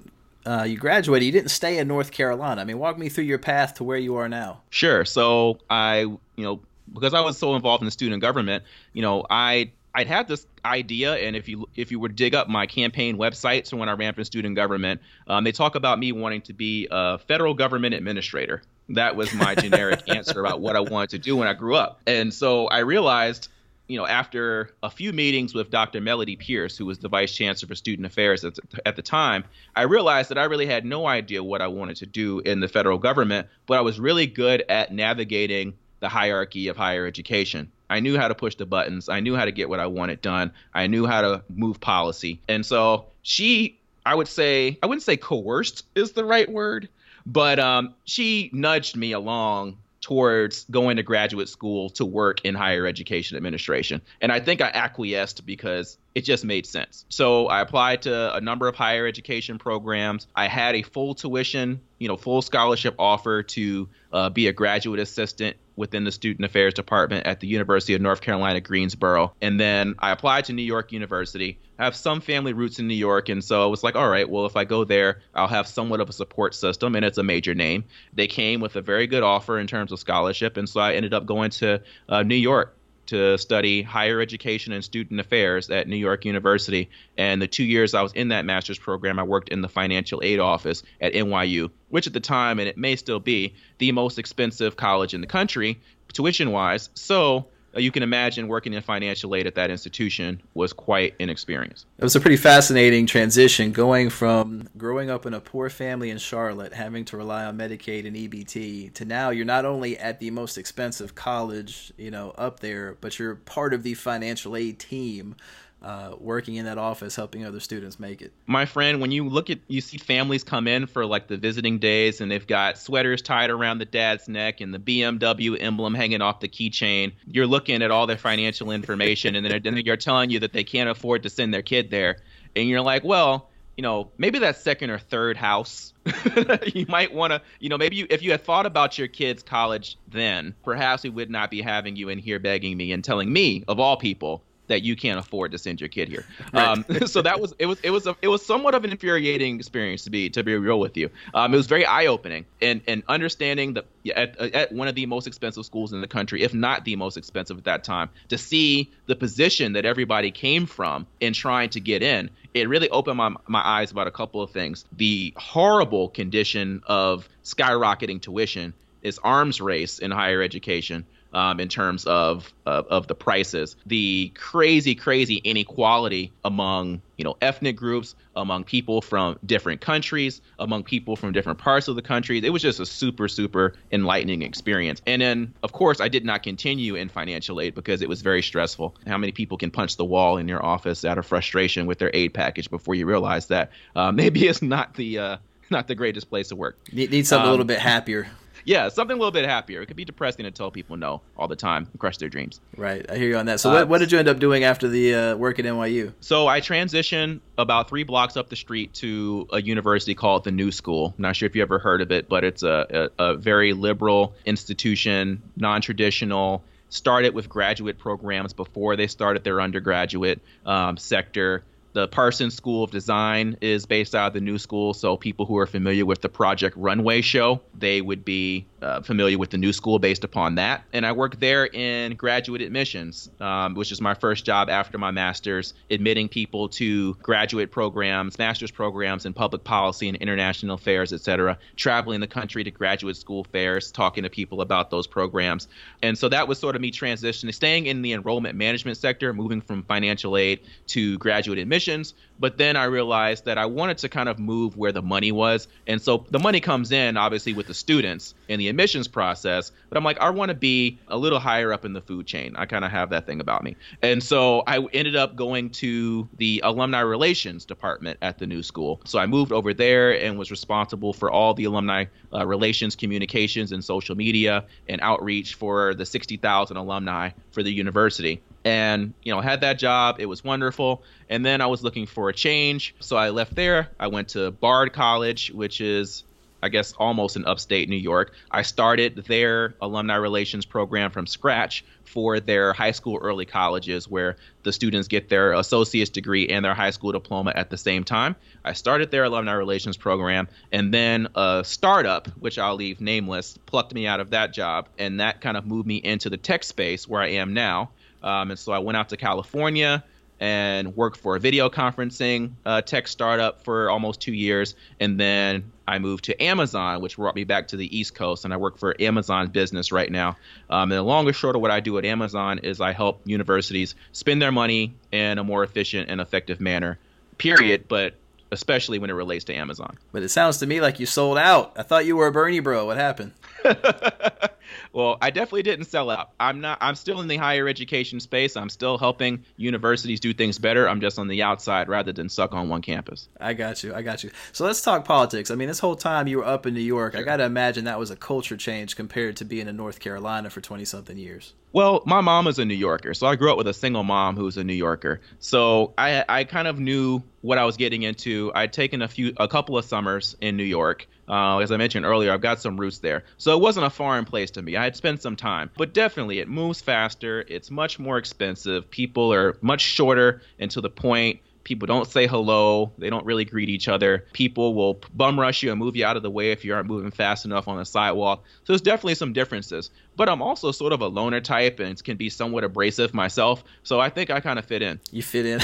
uh, you graduated, you didn't stay in North Carolina. I mean, walk me through your path to where you are now. Sure. So I, you know, because I was so involved in the student government, you know, I I'd had this idea, and if you if you were to dig up my campaign websites from when I ran for student government, um, they talk about me wanting to be a federal government administrator. That was my generic answer about what I wanted to do when I grew up. And so I realized, you know, after a few meetings with Dr. Melody Pierce, who was the vice chancellor for student affairs at the, at the time, I realized that I really had no idea what I wanted to do in the federal government, but I was really good at navigating the hierarchy of higher education. I knew how to push the buttons. I knew how to get what I wanted done. I knew how to move policy. And so she, I would say, I wouldn't say coerced is the right word, but um, she nudged me along towards going to graduate school to work in higher education administration. And I think I acquiesced because it just made sense. So I applied to a number of higher education programs. I had a full tuition, you know, full scholarship offer to uh, be a graduate assistant within the student affairs department at the University of North Carolina, Greensboro. And then I applied to New York University. I have some family roots in New York. And so I was like, all right, well, if I go there, I'll have somewhat of a support system. And it's a major name. They came with a very good offer in terms of scholarship. And so I ended up going to uh, New York to study higher education and student affairs at New York University. And the two years I was in that master's program, I worked in the financial aid office at NYU, which at the time, and it may still be, the most expensive college in the country, tuition wise. So Uh, you can imagine working in financial aid at that institution was quite an experience. It was a pretty fascinating transition going from growing up in a poor family in Charlotte, having to rely on Medicaid and EBT, to now you're not only at the most expensive college, you know, up there, but you're part of the financial aid team uh, working in that office helping other students make it. My friend, when you look at you see families come in for like the visiting days and they've got sweaters tied around the dad's neck and the BMW emblem hanging off the keychain, you're looking at all their financial information and then they're telling you that they can't afford to send their kid there, and you're like, well. You know, maybe that second or third house, you might want to, you know, maybe you, if you had thought about your kid's college then, perhaps we would not be having you in here begging me and telling me, of all people, that you can't afford to send your kid here. Um, so that was it was it was a, it was somewhat of an infuriating experience to be to be real with you. Um, it was very eye opening and and understanding that at, at one of the most expensive schools in the country, if not the most expensive at that time, to see the position that everybody came from in trying to get in. It really opened my, my eyes about a couple of things. The horrible condition of skyrocketing tuition is arms race in higher education um, in terms of, of, of the prices. The crazy, crazy inequality among you know ethnic groups, among people from different countries, among people from different parts of the country. It was just a super, super enlightening experience. And then, of course, I did not continue in financial aid because it was very stressful. How many people can punch the wall in your office out of frustration with their aid package before you realize that uh, maybe it's not the uh, not the greatest place to work. Need, need something um, a little bit happier yeah, something a little bit happier. It could be depressing to tell people no all the time and crush their dreams. Right, I hear you on that. So, uh, what, what, did you end up doing after the uh, work at NYU? So, I transitioned about three blocks up the street to a university called the New School. I'm not sure if you ever heard of it, but it's a, a, a very liberal institution, non traditional. Started with graduate programs before they started their undergraduate um, sector the Parsons School of Design is based out of the New School, so people who are familiar with the Project Runway show, they would be uh, familiar with the New School based upon that. And I worked there in graduate admissions, um, which is my first job after my master's, admitting people to graduate programs, master's programs in public policy and international affairs, et cetera, traveling the country to graduate school fairs, talking to people about those programs. And so that was sort of me transitioning, staying in the enrollment management sector, moving from financial aid to graduate admissions but then I realized that I wanted to kind of move where the money was. And so the money comes in, obviously, with the students in the admissions process. But I'm like, I want to be a little higher up in the food chain. I kind of have that thing about me. And so I ended up going to the alumni relations department at the new school. So I moved over there and was responsible for all the alumni uh, relations, communications, and social media and outreach for the 60,000 alumni for the university and you know had that job it was wonderful and then i was looking for a change so i left there i went to bard college which is I guess almost in upstate New York. I started their alumni relations program from scratch for their high school early colleges where the students get their associate's degree and their high school diploma at the same time. I started their alumni relations program and then a startup, which I'll leave nameless, plucked me out of that job and that kind of moved me into the tech space where I am now Um, and so I went out to California and worked for a video conferencing uh, tech startup for almost two years. And then I moved to Amazon, which brought me back to the East Coast. And I work for Amazon Business right now. Um, and the long and short of what I do at Amazon is I help universities spend their money in a more efficient and effective manner, period. But especially when it relates to Amazon. But it sounds to me like you sold out. I thought you were a Bernie bro. What happened? well, I definitely didn't sell out. I'm not. I'm still in the higher education space. I'm still helping universities do things better. I'm just on the outside rather than suck on one campus. I got you. I got you. So let's talk politics. I mean, this whole time you were up in New York, sure. I got to imagine that was a culture change compared to being in North Carolina for 20 something years. Well, my mom is a New Yorker, so I grew up with a single mom who's a New Yorker. So I I kind of knew what I was getting into. I'd taken a few a couple of summers in New York. Uh, as I mentioned earlier, I've got some roots there, so it wasn't a foreign place to me. I had spent some time, but definitely it moves faster. It's much more expensive. People are much shorter and to the point. People don't say hello. They don't really greet each other. People will bum rush you and move you out of the way if you aren't moving fast enough on the sidewalk. So there's definitely some differences. But I'm also sort of a loner type and can be somewhat abrasive myself. So I think I kind of fit in. You fit in.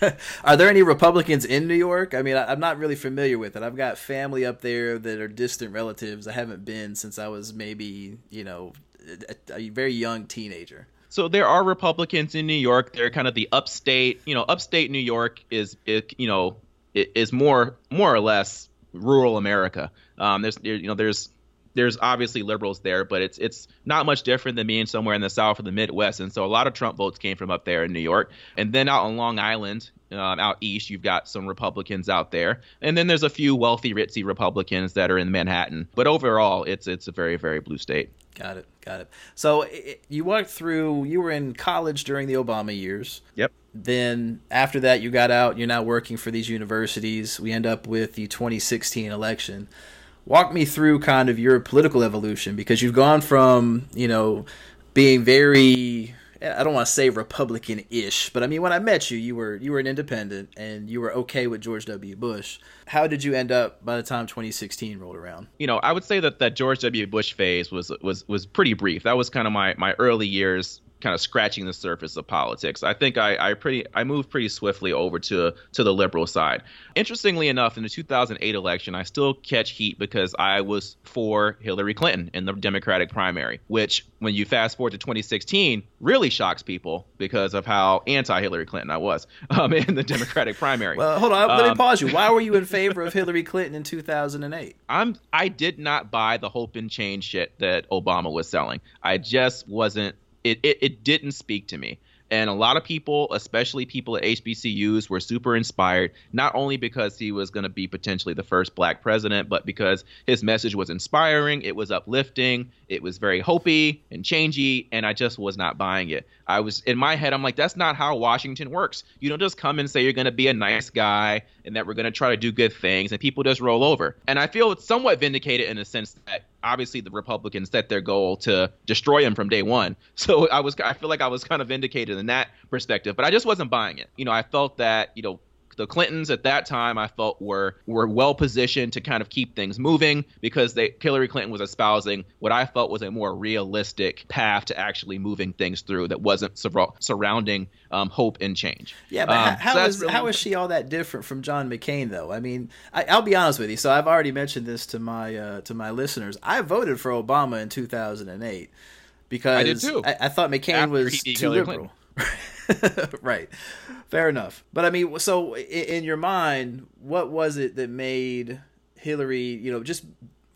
are there any Republicans in New York? I mean, I, am not really familiar with it. I've got family up there that are distant relatives. I haven't been since I was maybe, you know, a, a very young teenager. So there are Republicans in New York. They're kind of the upstate. You know, upstate New York is, it, you know, is more more or less rural America. Um, there's you know there's there's obviously liberals there, but it's it's not much different than being somewhere in the South or the Midwest. And so a lot of Trump votes came from up there in New York. And then out on Long Island, um, out east, you've got some Republicans out there, and then there's a few wealthy, ritzy Republicans that are in Manhattan. But overall, it's it's a very very blue state. Got it. Got it. So it, you walked through. You were in college during the Obama years. Yep. Then after that, you got out. You're now working for these universities. We end up with the 2016 election. Walk me through kind of your political evolution because you've gone from you know being very I don't want to say Republican-ish, but I mean when I met you, you were you were an independent and you were okay with George W. Bush. How did you end up by the time 2016 rolled around? You know, I would say that that George W. Bush phase was was was pretty brief. That was kind of my my early years kind of scratching the surface of politics. I think I, I pretty I moved pretty swiftly over to to the liberal side. Interestingly enough, in the 2008 election, I still catch heat because I was for Hillary Clinton in the Democratic primary, which when you fast forward to 2016 really shocks people because of how anti-Hillary Clinton I was um, in the Democratic primary. well, hold on, let me um, pause you. Why were you in favor of Hillary Clinton in 2008? I'm I did not buy the hope and change shit that Obama was selling. I just wasn't it, it, it didn't speak to me. And a lot of people, especially people at HBCUs, were super inspired, not only because he was going to be potentially the first black president, but because his message was inspiring, it was uplifting, it was very hopey and changey, and I just was not buying it. I was in my head, I'm like, that's not how Washington works. You don't just come and say you're going to be a nice guy and that we're going to try to do good things, and people just roll over. And I feel it's somewhat vindicated in the sense that obviously the Republicans set their goal to destroy him from day one. So I was I feel like I was kind of vindicated in that perspective, but I just wasn't buying it. You know, I felt that, you know, the Clintons at that time I felt were were well positioned to kind of keep things moving because they Hillary Clinton was espousing what I felt was a more realistic path to actually moving things through that wasn't sur- surrounding um, hope and change. Yeah, but um, how, so is, really... how is she all that different from John McCain though? I mean, I, will be honest with you. So I've already mentioned this to my uh, to my listeners. I voted for Obama in 2008 because I. I, I thought McCain After was too liberal. right. Fair enough. But I mean, so in your mind, what was it that made Hillary, you know, just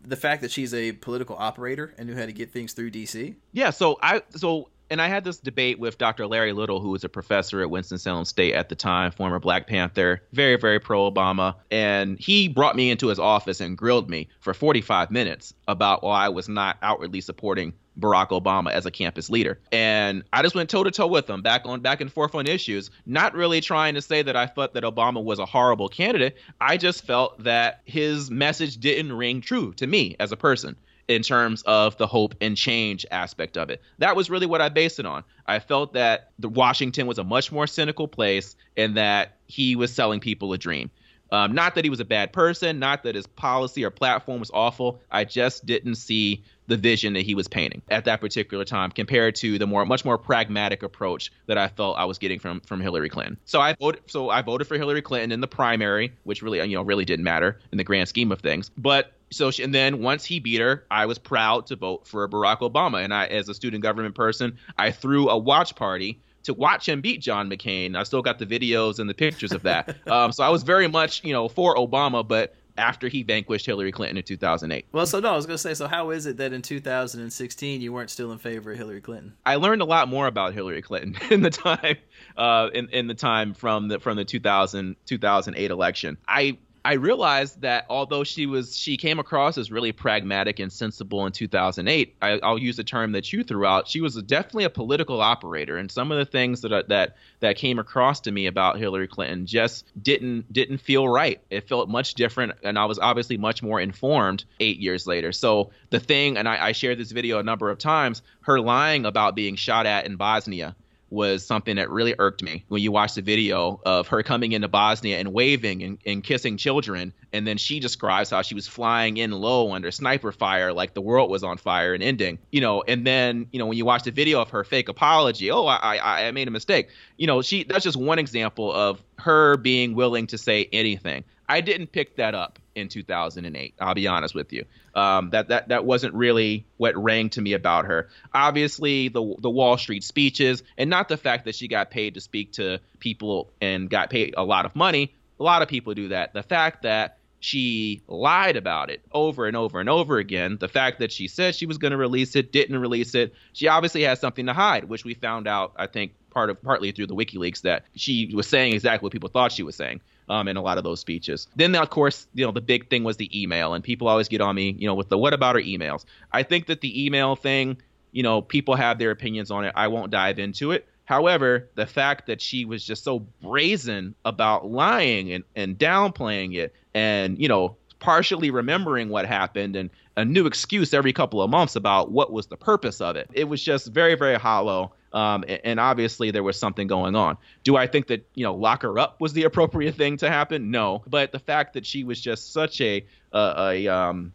the fact that she's a political operator and knew how to get things through DC? Yeah, so I so and I had this debate with Dr. Larry Little, who was a professor at Winston-Salem State at the time, former Black Panther, very, very pro Obama. And he brought me into his office and grilled me for 45 minutes about why I was not outwardly supporting Barack Obama as a campus leader. And I just went toe to toe with him, back on back and forth on issues, not really trying to say that I thought that Obama was a horrible candidate. I just felt that his message didn't ring true to me as a person in terms of the hope and change aspect of it. That was really what I based it on. I felt that the Washington was a much more cynical place and that he was selling people a dream. Um, not that he was a bad person, not that his policy or platform was awful. I just didn't see the vision that he was painting at that particular time compared to the more much more pragmatic approach that I felt I was getting from from Hillary Clinton. So I voted so I voted for Hillary Clinton in the primary, which really you know really didn't matter in the grand scheme of things. But so she, and then once he beat her, I was proud to vote for Barack Obama. And I, as a student government person, I threw a watch party to watch him beat John McCain. I still got the videos and the pictures of that. um, so I was very much, you know, for Obama, but after he vanquished Hillary Clinton in 2008. Well, so no, I was going to say, so how is it that in 2016 you weren't still in favor of Hillary Clinton? I learned a lot more about Hillary Clinton in the time, uh, in in the time from the from the 2000 2008 election. I I realized that although she was she came across as really pragmatic and sensible in 2008, I, will use the term that you threw out. She was definitely a political operator, and some of the things that that that came across to me about Hillary Clinton just didn't didn't feel right. It felt much different, and I was obviously much more informed eight years later. So the thing, and I, I shared this video a number of times, her lying about being shot at in Bosnia was something that really irked me when you watch the video of her coming into Bosnia and waving and, and kissing children. And then she describes how she was flying in low under sniper fire, like the world was on fire and ending, you know. And then, you know, when you watch the video of her fake apology, oh, I, I, I made a mistake. You know, she that's just one example of her being willing to say anything. I didn't pick that up in 2008. I'll be honest with you. Um, that that that wasn't really what rang to me about her. Obviously, the the Wall Street speeches, and not the fact that she got paid to speak to people and got paid a lot of money. A lot of people do that. The fact that she lied about it over and over and over again. The fact that she said she was going to release it, didn't release it. She obviously has something to hide, which we found out, I think, part of partly through the WikiLeaks that she was saying exactly what people thought she was saying um, in a lot of those speeches. Then, of course, you know, the big thing was the email, and people always get on me, you know, with the what about our emails? I think that the email thing, you know, people have their opinions on it. I won't dive into it. However, the fact that she was just so brazen about lying and, and downplaying it and, you know, partially remembering what happened and a new excuse every couple of months about what was the purpose of it. It was just very, very hollow. Um, and obviously there was something going on. Do I think that you know lock her up was the appropriate thing to happen? No, but the fact that she was just such a uh, a um,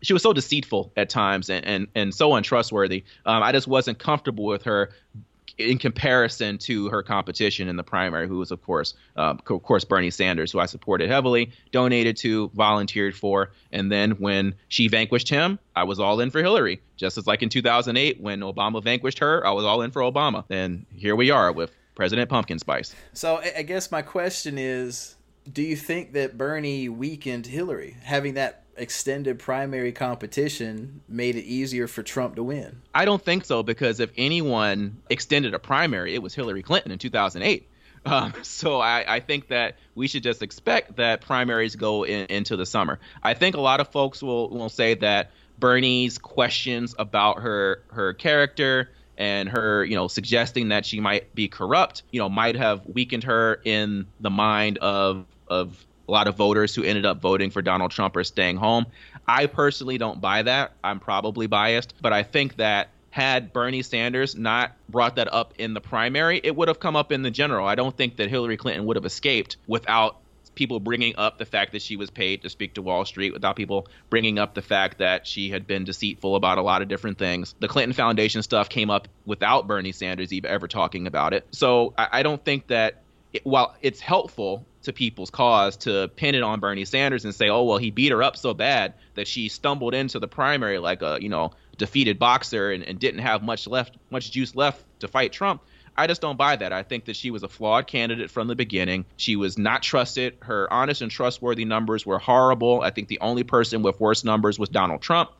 she was so deceitful at times and and, and so untrustworthy. Um, I just wasn't comfortable with her in comparison to her competition in the primary, who was of course, uh, of course, Bernie Sanders, who I supported heavily, donated to, volunteered for, and then when she vanquished him, I was all in for Hillary. Just as like in 2008 when Obama vanquished her, I was all in for Obama. And here we are with President Pumpkin Spice. So I guess my question is, do you think that Bernie weakened Hillary having that extended primary competition made it easier for Trump to win? I don't think so because if anyone extended a primary, it was Hillary Clinton in 2008. Um, so I, I, think that we should just expect that primaries go in, into the summer. I think a lot of folks will, will say that Bernie's questions about her her character and her, you know, suggesting that she might be corrupt, you know, might have weakened her in the mind of of a lot of voters who ended up voting for Donald Trump are staying home. I personally don't buy that. I'm probably biased, but I think that had Bernie Sanders not brought that up in the primary, it would have come up in the general. I don't think that Hillary Clinton would have escaped without people bringing up the fact that she was paid to speak to Wall Street, without people bringing up the fact that she had been deceitful about a lot of different things. The Clinton Foundation stuff came up without Bernie Sanders ever talking about it. So I, I don't think that it, while it's helpful to people's cause to pin it on Bernie Sanders and say, oh, well, he beat her up so bad that she stumbled into the primary like a, you know, defeated boxer and, and didn't have much left, much juice left to fight Trump. I just don't buy that. I think that she was a flawed candidate from the beginning. She was not trusted. Her honest and trustworthy numbers were horrible. I think the only person with worse numbers was Donald Trump.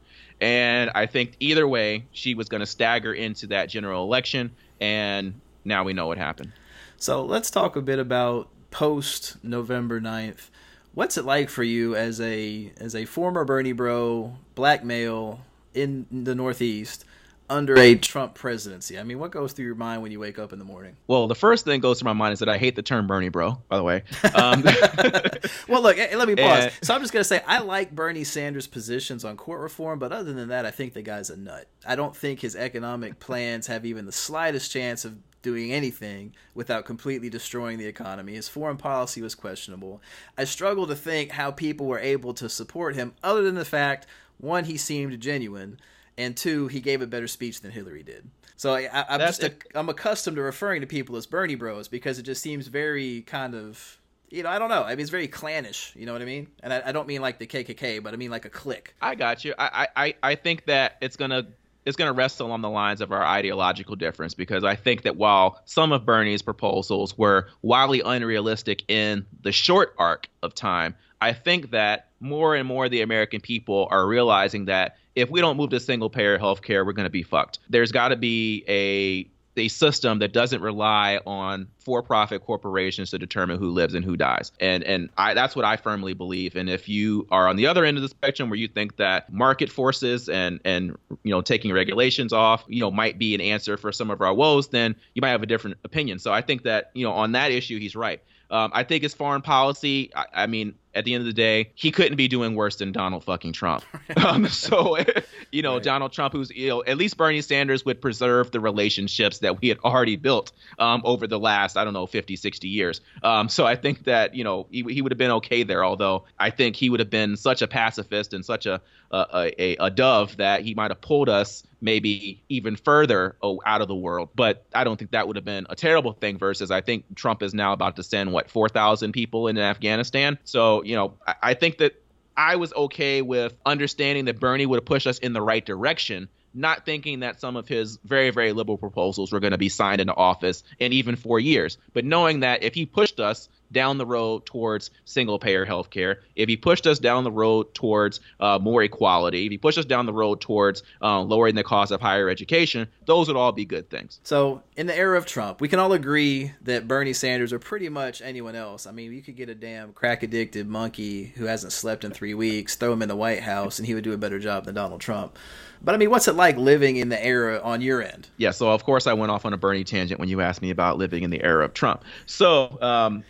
And I think either way, she was going to stagger into that general election. And now we know what happened. So let's talk a bit about post November 9th, what's it like for you as a as a former Bernie bro, black male in the Northeast under a Trump presidency? I mean, what goes through your mind when you wake up in the morning? Well, the first thing goes through my mind is that I hate the term Bernie bro, by the way. Um, well, look, let me pause. And, so I'm just going to say I like Bernie Sanders' positions on court reform, but other than that, I think the guy's a nut. I don't think his economic plans have even the slightest chance of doing anything without completely destroying the economy. His foreign policy was questionable. I struggle to think how people were able to support him, other than the fact one, he seemed genuine, and two, he gave a better speech than Hillary did. So I, am just a, I'm accustomed to referring to people as Bernie Bros because it just seems very kind of you know I don't know. I mean it's very clannish. You know what I mean? And I, I don't mean like the KKK, but I mean like a clique. I got you. I I I think that it's gonna it's going to rest along the lines of our ideological difference because I think that while some of Bernie's proposals were wildly unrealistic in the short arc of time, I think that more and more the American people are realizing that if we don't move to single payer health care, we're going to be fucked. There's got to be a a system that doesn't rely on for-profit corporations to determine who lives and who dies. And and I, that's what I firmly believe. And if you are on the other end of the spectrum where you think that market forces and and you know taking regulations off, you know, might be an answer for some of our woes, then you might have a different opinion. So I think that you know on that issue he's right. Um, I think his foreign policy. I, I, mean, at the end of the day, he couldn't be doing worse than Donald fucking Trump. um, so, you know, right. Donald Trump, who's you know, at least Bernie Sanders would preserve the relationships that we had already built um, over the last, I don't know, 50, 60 years. Um, so I think that you know he, he would have been okay there. Although I think he would have been such a pacifist and such a a, a, a dove that he might have pulled us maybe even further oh, out of the world. But I don't think that would have been a terrible thing. Versus, I think Trump is now about to send what four thousand people into Afghanistan. So you know, I, I think that I was okay with understanding that Bernie would have pushed us in the right direction not thinking that some of his very, very liberal proposals were going to be signed into office in even four years, but knowing that if he pushed us down the road towards single payer health care, if he pushed us down the road towards uh, more equality, if he pushed us down the road towards uh, lowering the cost of higher education, those would all be good things. So, in the era of Trump, we can all agree that Bernie Sanders or pretty much anyone else, I mean, you could get a damn crack addicted monkey who hasn't slept in three weeks, throw him in the White House, and he would do a better job than Donald Trump. But I mean, what's it like living in the era on your end? Yeah, so of course I went off on a Bernie tangent when you asked me about living in the era of Trump. So, um,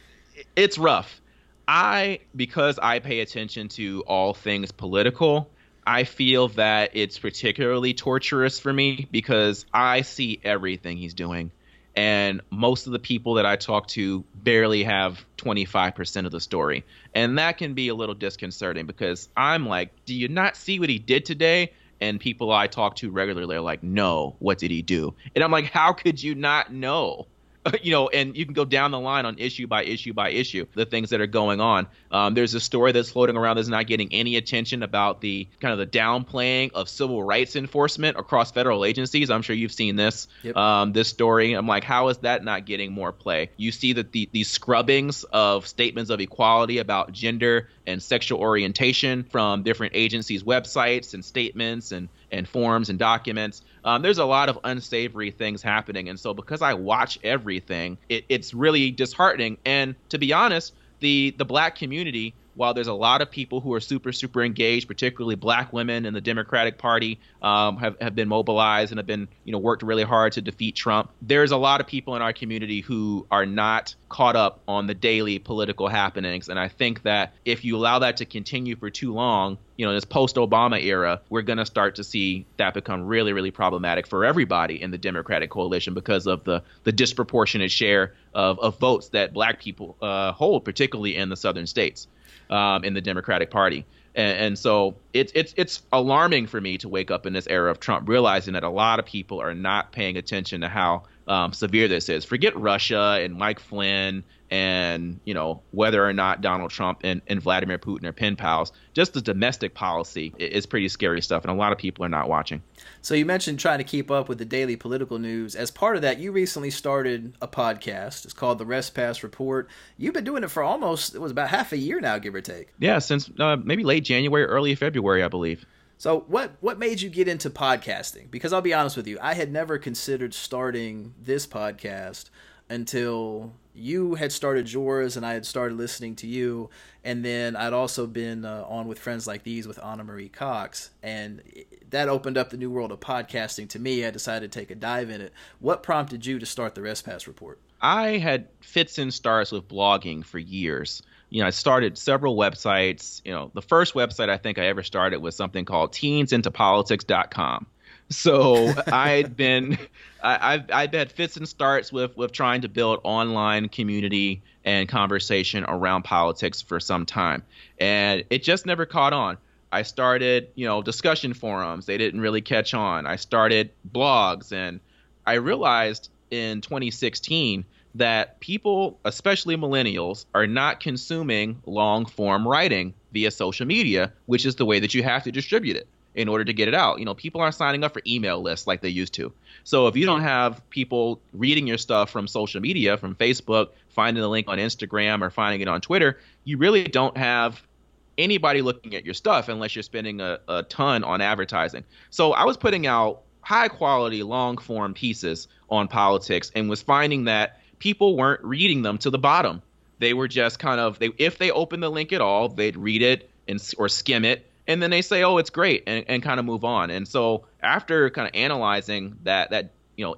it's rough. I because I pay attention to all things political, I feel that it's particularly torturous for me because I see everything he's doing. And most of the people that I talk to barely have 25% of the story. And that can be a little disconcerting because I'm like, do you not see what he did today? And people I talk to regularly are like, no, what did he do? And I'm like, how could you not know? you know, and you can go down the line on issue by issue by issue, the things that are going on. Um, there's a story that's floating around that's not getting any attention about the kind of the downplaying of civil rights enforcement across federal agencies. I'm sure you've seen this yep. um, this story. I'm like, how is that not getting more play? You see that the these scrubbings of statements of equality about gender and sexual orientation from different agencies' websites and statements and and forms and documents. Um, there's a lot of unsavory things happening, and so because I watch everything, it, it's really disheartening. And to be honest, the the black community while there's a lot of people who are super, super engaged, particularly black women in the Democratic Party, um, have, have been mobilized and have been, you know, worked really hard to defeat Trump. There's a lot of people in our community who are not caught up on the daily political happenings. And I think that if you allow that to continue for too long, you know, this post Obama era, we're going to start to see that become really, really problematic for everybody in the Democratic coalition because of the, the disproportionate share of, of votes that black people uh, hold, particularly in the southern states um, in the Democratic Party. And, and, so it's it's it's alarming for me to wake up in this era of Trump, realizing that a lot of people are not paying attention to how um, severe this is. Forget Russia and Mike Flynn and you know whether or not Donald Trump and, and Vladimir Putin are pen pals. Just the domestic policy is pretty scary stuff, and a lot of people are not watching. So you mentioned trying to keep up with the daily political news. As part of that, you recently started a podcast. It's called the Rest Pass Report. You've been doing it for almost it was about half a year now, give or take. Yeah, since uh, maybe late January, early February, I believe. So what what made you get into podcasting? Because I'll be honest with you, I had never considered starting this podcast until you had started yours and I had started listening to you. And then I'd also been uh, on with friends like these with Ana Marie Cox. And that opened up the new world of podcasting to me. I decided to take a dive in it. What prompted you to start the Rest Pass Report? I had fits and starts with blogging for years. You know, I started several websites. You know, the first website I think I ever started was something called teensintopolitics.com So I'd been, I, I've, I've had fits and starts with with trying to build online community and conversation around politics for some time, and it just never caught on. I started, you know, discussion forums. They didn't really catch on. I started blogs, and I realized in 2016 that people, especially millennials, are not consuming long form writing via social media, which is the way that you have to distribute it in order to get it out. You know, people aren't signing up for email lists like they used to. So if you don't have people reading your stuff from social media, from Facebook, finding the link on Instagram or finding it on Twitter, you really don't have anybody looking at your stuff unless you're spending a, a ton on advertising. So I was putting out high quality long form pieces on politics and was finding that people weren't reading them to the bottom. They were just kind of they if they opened the link at all, they'd read it and or skim it and then they say, "Oh, it's great," and, and kind of move on. And so after kind of analyzing that that you know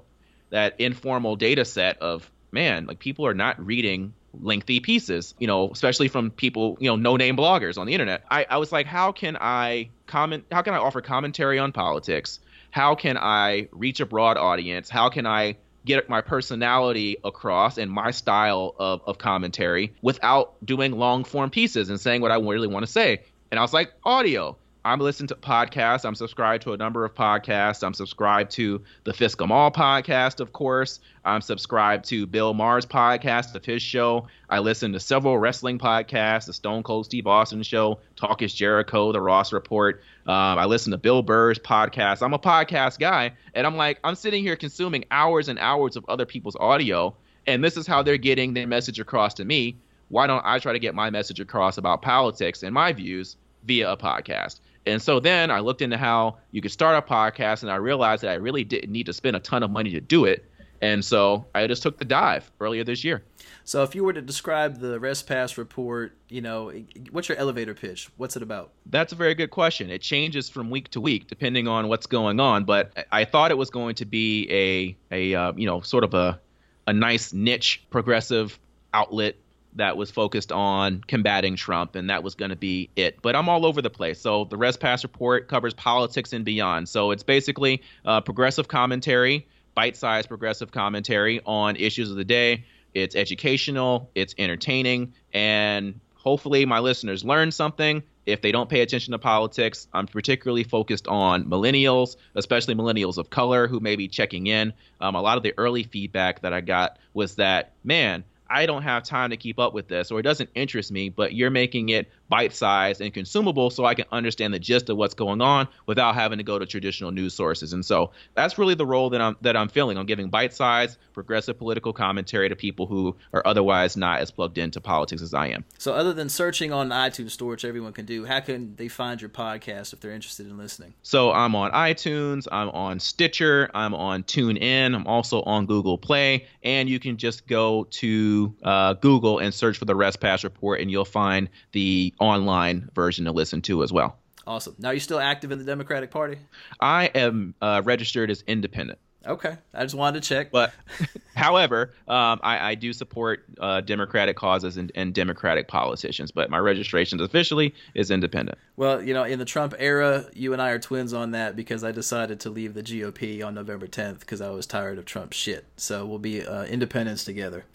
that informal data set of man, like people are not reading lengthy pieces, you know, especially from people, you know, no name bloggers on the internet. I, I was like, how can I comment? How can I offer commentary on politics? How can I reach a broad audience? How can I get my personality across and my style of, of commentary without doing long form pieces and saying what I really want to say? And I was like, audio. I'm listening to podcasts. I'm subscribed to a number of podcasts. I'm subscribed to the Fsckemall podcast, of course. I'm subscribed to Bill Maher's podcast of his show. I listen to several wrestling podcasts, the Stone Cold Steve Austin show, Talk is Jericho, the Ross Report. Um, I listen to Bill Burr's podcast. I'm a podcast guy, and I'm like, I'm sitting here consuming hours and hours of other people's audio, and this is how they're getting their message across to me. Why don't I try to get my message across about politics and my views via a podcast? And so then I looked into how you could start a podcast, and I realized that I really didn't need to spend a ton of money to do it. And so I just took the dive earlier this year. So if you were to describe the Rest Pass report, you know, what's your elevator pitch? What's it about? That's a very good question. It changes from week to week depending on what's going on, but I thought it was going to be a a uh, you know sort of a a nice niche progressive outlet that was focused on combating Trump, and that was going to be it. But I'm all over the place. So the Rest Pass report covers politics and beyond. So it's basically uh, progressive commentary, bite-sized progressive commentary on issues of the day. It's educational, it's entertaining, and hopefully my listeners learn something. If they don't pay attention to politics, I'm particularly focused on millennials, especially millennials of color who may be checking in. Um, a lot of the early feedback that I got was that, man, I don't have time to keep up with this, or it doesn't interest me, but you're making it bite sized and consumable so I can understand the gist of what's going on without having to go to traditional news sources. And so that's really the role that I'm that I'm filling. I'm giving bite sized, progressive political commentary to people who are otherwise not as plugged into politics as I am. So other than searching on iTunes store, which everyone can do, how can they find your podcast if they're interested in listening? So I'm on iTunes, I'm on Stitcher, I'm on TuneIn, I'm also on Google Play, and you can just go to uh, Google and search for the Rest Pass Report, and you'll find the online version to listen to as well. Awesome. Now, you're you still active in the Democratic Party? I am uh, registered as independent. Okay, I just wanted to check. But, however, um, I, I, do support uh, Democratic causes and, and, Democratic politicians. But my registration officially is independent. Well, you know, in the Trump era, you and I are twins on that because I decided to leave the GOP on November 10th because I was tired of Trump shit. So we'll be uh, independents together.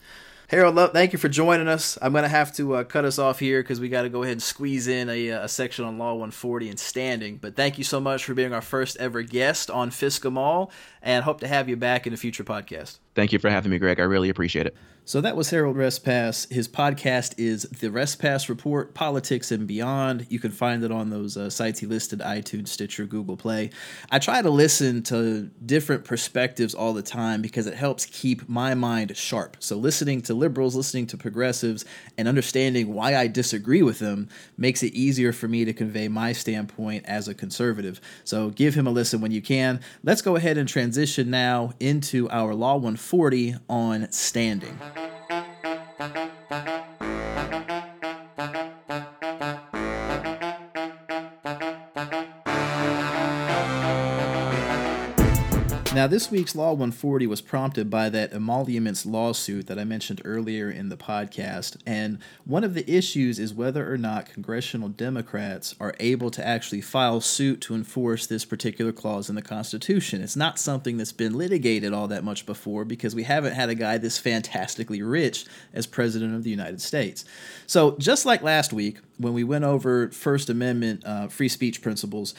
Harold, love, thank you for joining us. I'm going to have to uh, cut us off here because we got to go ahead and squeeze in a, uh, a, section on Law 140 and standing. But thank you so much for being our first ever guest on Fiscom and hope to have you back in a future podcast. Thank you for having me, Greg. I really appreciate it. So that was Harold Restpass. His podcast is The Restpass Report, Politics and Beyond. You can find it on those uh, sites he listed iTunes, Stitcher, Google Play. I try to listen to different perspectives all the time because it helps keep my mind sharp. So listening to liberals, listening to progressives, and understanding why I disagree with them makes it easier for me to convey my standpoint as a conservative. So give him a listen when you can. Let's go ahead and transition now into our Law 140 on standing. Thank you. Now, this week's Law 140 was prompted by that emoluments lawsuit that I mentioned earlier in the podcast. And one of the issues is whether or not congressional Democrats are able to actually file suit to enforce this particular clause in the Constitution. It's not something that's been litigated all that much before because we haven't had a guy this fantastically rich as President of the United States. So, just like last week, when we went over First Amendment uh, free speech principles,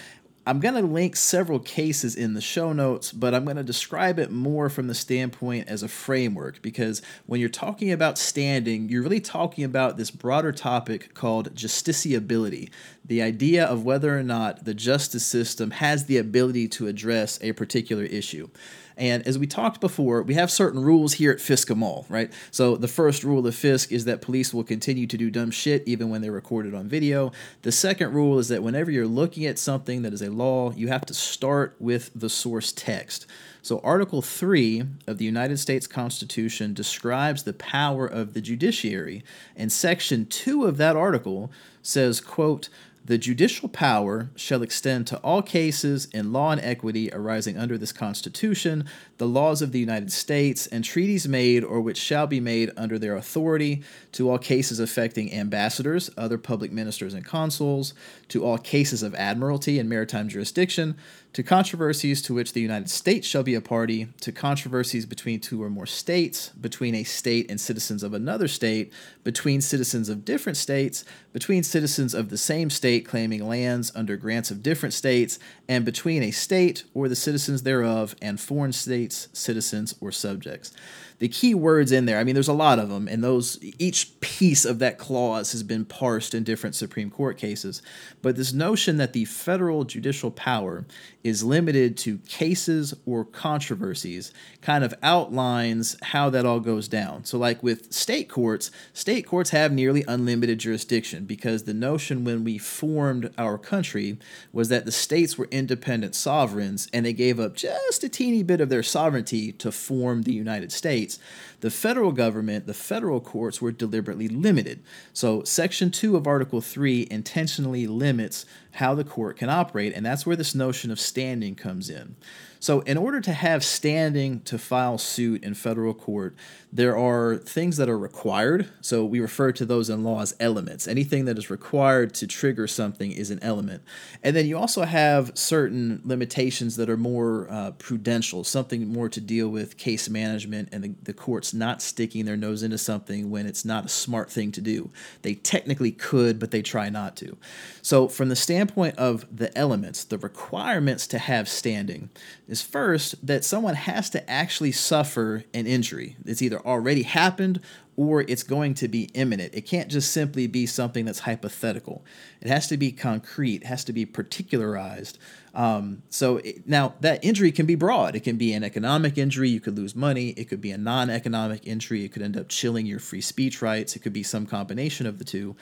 I'm going to link several cases in the show notes, but I'm going to describe it more from the standpoint as a framework because when you're talking about standing, you're really talking about this broader topic called justiciability the idea of whether or not the justice system has the ability to address a particular issue. And as we talked before, we have certain rules here at Fisk-A-Mall, right? So the first rule of Fisk is that police will continue to do dumb shit even when they're recorded on video. The second rule is that whenever you're looking at something that is a law, you have to start with the source text. So Article 3 of the United States Constitution describes the power of the judiciary, and Section 2 of that article says, quote, the judicial power shall extend to all cases in law and equity arising under this Constitution, the laws of the United States, and treaties made or which shall be made under their authority, to all cases affecting ambassadors, other public ministers, and consuls, to all cases of admiralty and maritime jurisdiction, to controversies to which the United States shall be a party, to controversies between two or more states, between a state and citizens of another state, between citizens of different states, between citizens of the same state claiming lands under grants of different states, and between a state or the citizens thereof and foreign states, citizens, or subjects the key words in there. I mean, there's a lot of them, and those each piece of that clause has been parsed in different Supreme Court cases. But this notion that the federal judicial power is limited to cases or controversies kind of outlines how that all goes down. So, like with state courts, state courts have nearly unlimited jurisdiction because the notion when we formed our country was that the states were independent sovereigns and they gave up just a teeny bit of their sovereignty to form the United States. The federal government, the federal courts were deliberately limited. So, Section 2 of Article 3 intentionally limits how the court can operate, and that's where this notion of standing comes in. So, in order to have standing to file suit in federal court, there are things that are required. So, we refer to those in law as elements. Anything that is required to trigger something is an element. And then you also have certain limitations that are more uh, prudential, something more to deal with case management and the, the courts not sticking their nose into something when it's not a smart thing to do. They technically could, but they try not to. So, from the standpoint of the elements, the requirements to have standing, is first that someone has to actually suffer an injury. It's either already happened or it's going to be imminent. It can't just simply be something that's hypothetical. It has to be concrete, it has to be particularized. Um, so it, now that injury can be broad. It can be an economic injury, you could lose money. It could be a non economic injury, it could end up chilling your free speech rights. It could be some combination of the two.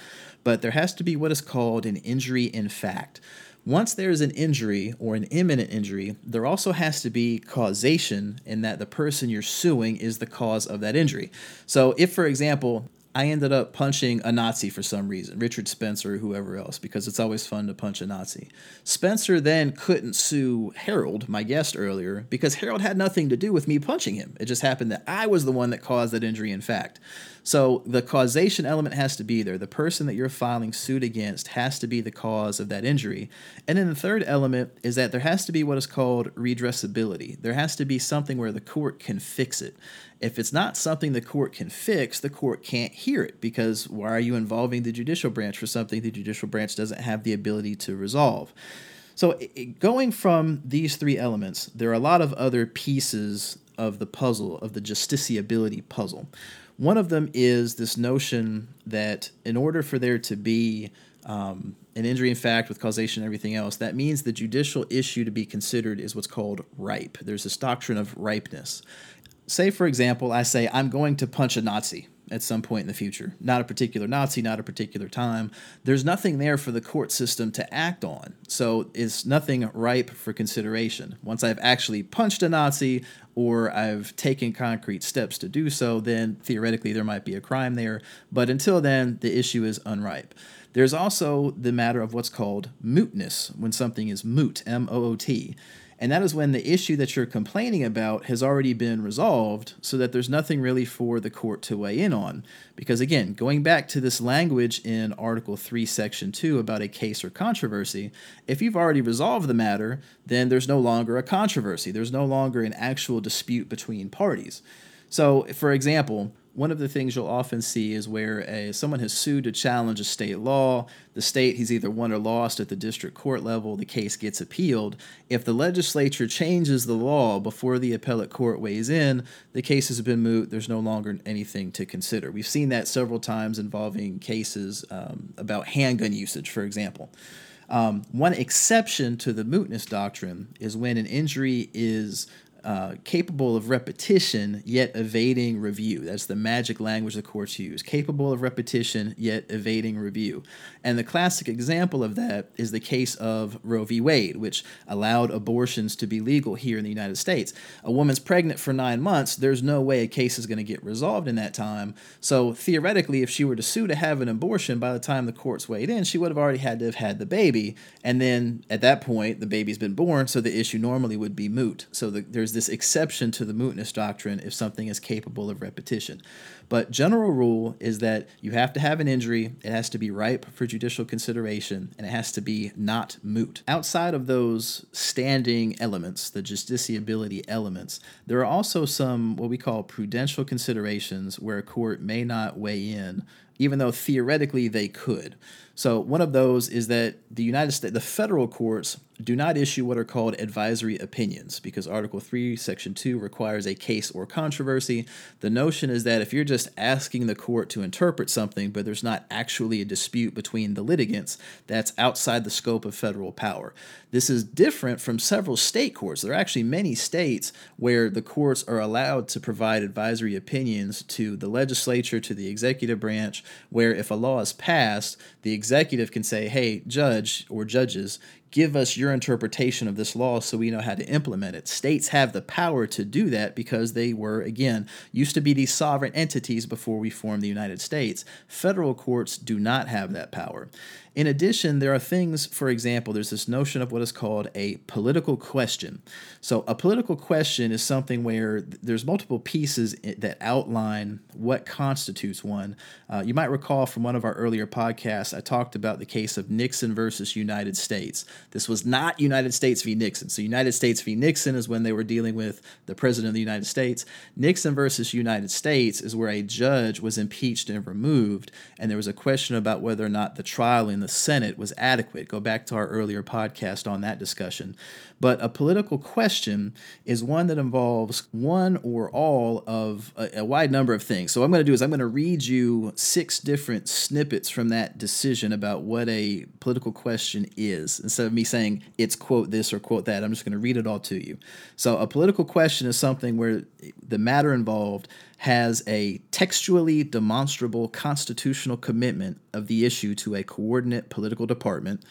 But there has to be what is called an injury in fact. Once there is an injury or an imminent injury, there also has to be causation in that the person you're suing is the cause of that injury. So, if, for example, I ended up punching a Nazi for some reason, Richard Spencer or whoever else, because it's always fun to punch a Nazi. Spencer then couldn't sue Harold, my guest earlier, because Harold had nothing to do with me punching him. It just happened that I was the one that caused that injury, in fact. So the causation element has to be there. The person that you're filing suit against has to be the cause of that injury. And then the third element is that there has to be what is called redressability. There has to be something where the court can fix it. If it's not something the court can fix, the court can't hear it because why are you involving the judicial branch for something the judicial branch doesn't have the ability to resolve? So, going from these three elements, there are a lot of other pieces of the puzzle, of the justiciability puzzle. One of them is this notion that in order for there to be um, an injury in fact with causation and everything else, that means the judicial issue to be considered is what's called ripe. There's this doctrine of ripeness say, for example, I say, I'm going to punch a Nazi at some point in the future. Not a particular Nazi, not a particular time. There's nothing there for the court system to act on. So it's nothing ripe for consideration. Once I've actually punched a Nazi or I've taken concrete steps to do so, then theoretically there might be a crime there. But until then, the issue is unripe. There's also the matter of what's called mootness, when something is moot, M O O T. And that is when the issue that you're complaining about has already been resolved, so that there's nothing really for the court to weigh in on. Because again, going back to this language in Article 3, Section 2 about a case or controversy, if you've already resolved the matter, then there's no longer a controversy. There's no longer an actual dispute between parties. So, for example, one of the things you'll often see is where a, someone has sued to challenge a state law. The state has either won or lost at the district court level. The case gets appealed. If the legislature changes the law before the appellate court weighs in, the case has been moot. There's no longer anything to consider. We've seen that several times involving cases um, about handgun usage, for example. Um, one exception to the mootness doctrine is when an injury is uh, capable of repetition yet evading review. That's the magic language the courts use. Capable of repetition yet evading review. And the classic example of that is the case of Roe v. Wade, which allowed abortions to be legal here in the United States. A woman's pregnant for nine months, there's no way a case is going to get resolved in that time. So theoretically, if she were to sue to have an abortion by the time the courts weighed in, she would have already had to have had the baby. And then at that point, the baby's been born, so the issue normally would be moot. So the, there's this exception to the mootness doctrine if something is capable of repetition. But general rule is that you have to have an injury, it has to be ripe for judicial consideration, and it has to be not moot. Outside of those standing elements, the justiciability elements, there are also some what we call prudential considerations where a court may not weigh in even though theoretically they could. So one of those is that the United States, the federal courts do not issue what are called advisory opinions because Article 3, Section 2 requires a case or controversy. The notion is that if you're just asking the court to interpret something, but there's not actually a dispute between the litigants, that's outside the scope of federal power. This is different from several state courts. There are actually many states where the courts are allowed to provide advisory opinions to the legislature, to the executive branch, where if a law is passed, the executive can say, hey, judge or judges, give us your interpretation of this law so we know how to implement it. States have the power to do that because they were, again, used to be these sovereign entities before we formed the United States. Federal courts do not have that power. In addition, there are things, for example, there's this notion of what is called a political question. So, a political question is something where there's multiple pieces that outline what constitutes one. Uh, you might recall from one of our earlier podcasts, I talked about the case of Nixon versus United States. This was not United States v. Nixon. So, United States v. Nixon is when they were dealing with the President of the United States. Nixon versus United States is where a judge was impeached and removed, and there was a question about whether or not the trial in the Senate was adequate. Go back to our earlier podcast on that discussion. But a political question is one that involves one or all of a, a wide number of things. So, what I'm going to do is I'm going to read you six different snippets from that decision about what a political question is. Instead of me saying it's quote this or quote that, I'm just going to read it all to you. So, a political question is something where the matter involved has a textually demonstrable constitutional commitment of the issue to a coordinate political department.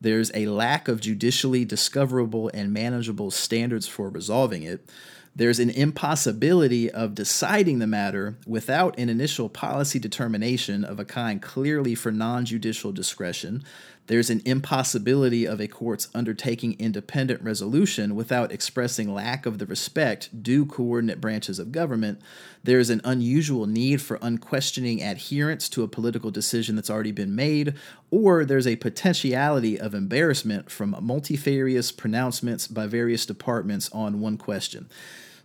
There's a lack of judicially discoverable and manageable standards for resolving it. There's an impossibility of deciding the matter without an initial policy determination of a kind clearly for non judicial discretion. There's an impossibility of a court's undertaking independent resolution without expressing lack of the respect due coordinate branches of government. There's an unusual need for unquestioning adherence to a political decision that's already been made, or there's a potentiality of embarrassment from multifarious pronouncements by various departments on one question.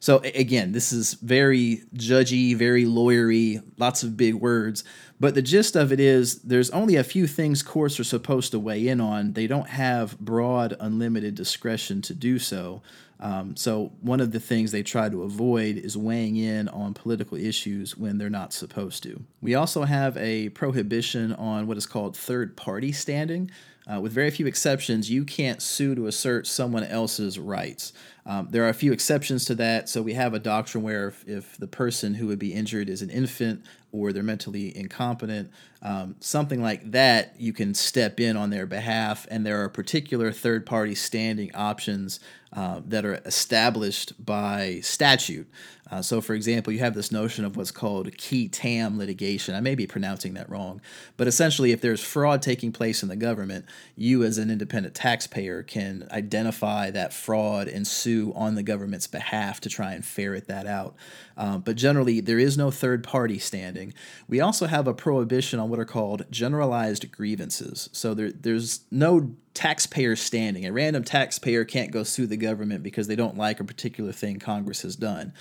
So again, this is very judgy, very lawyery, lots of big words. But the gist of it is there's only a few things courts are supposed to weigh in on. They don't have broad, unlimited discretion to do so. Um, so one of the things they try to avoid is weighing in on political issues when they're not supposed to. We also have a prohibition on what is called third party standing. Uh, with very few exceptions, you can't sue to assert someone else's rights. Um, there are a few exceptions to that. So we have a doctrine where if, if the person who would be injured is an infant or they're mentally incompetent, um, something like that, you can step in on their behalf. And there are particular third party standing options uh, that are established by statute. Uh, so, for example, you have this notion of what's called qui tam litigation. I may be pronouncing that wrong, but essentially, if there's fraud taking place in the government, you as an independent taxpayer can identify that fraud and sue on the government's behalf to try and ferret that out. Um, but generally, there is no third party standing. We also have a prohibition on what are called generalized grievances. So there, there's no taxpayer standing. A random taxpayer can't go sue the government because they don't like a particular thing Congress has done.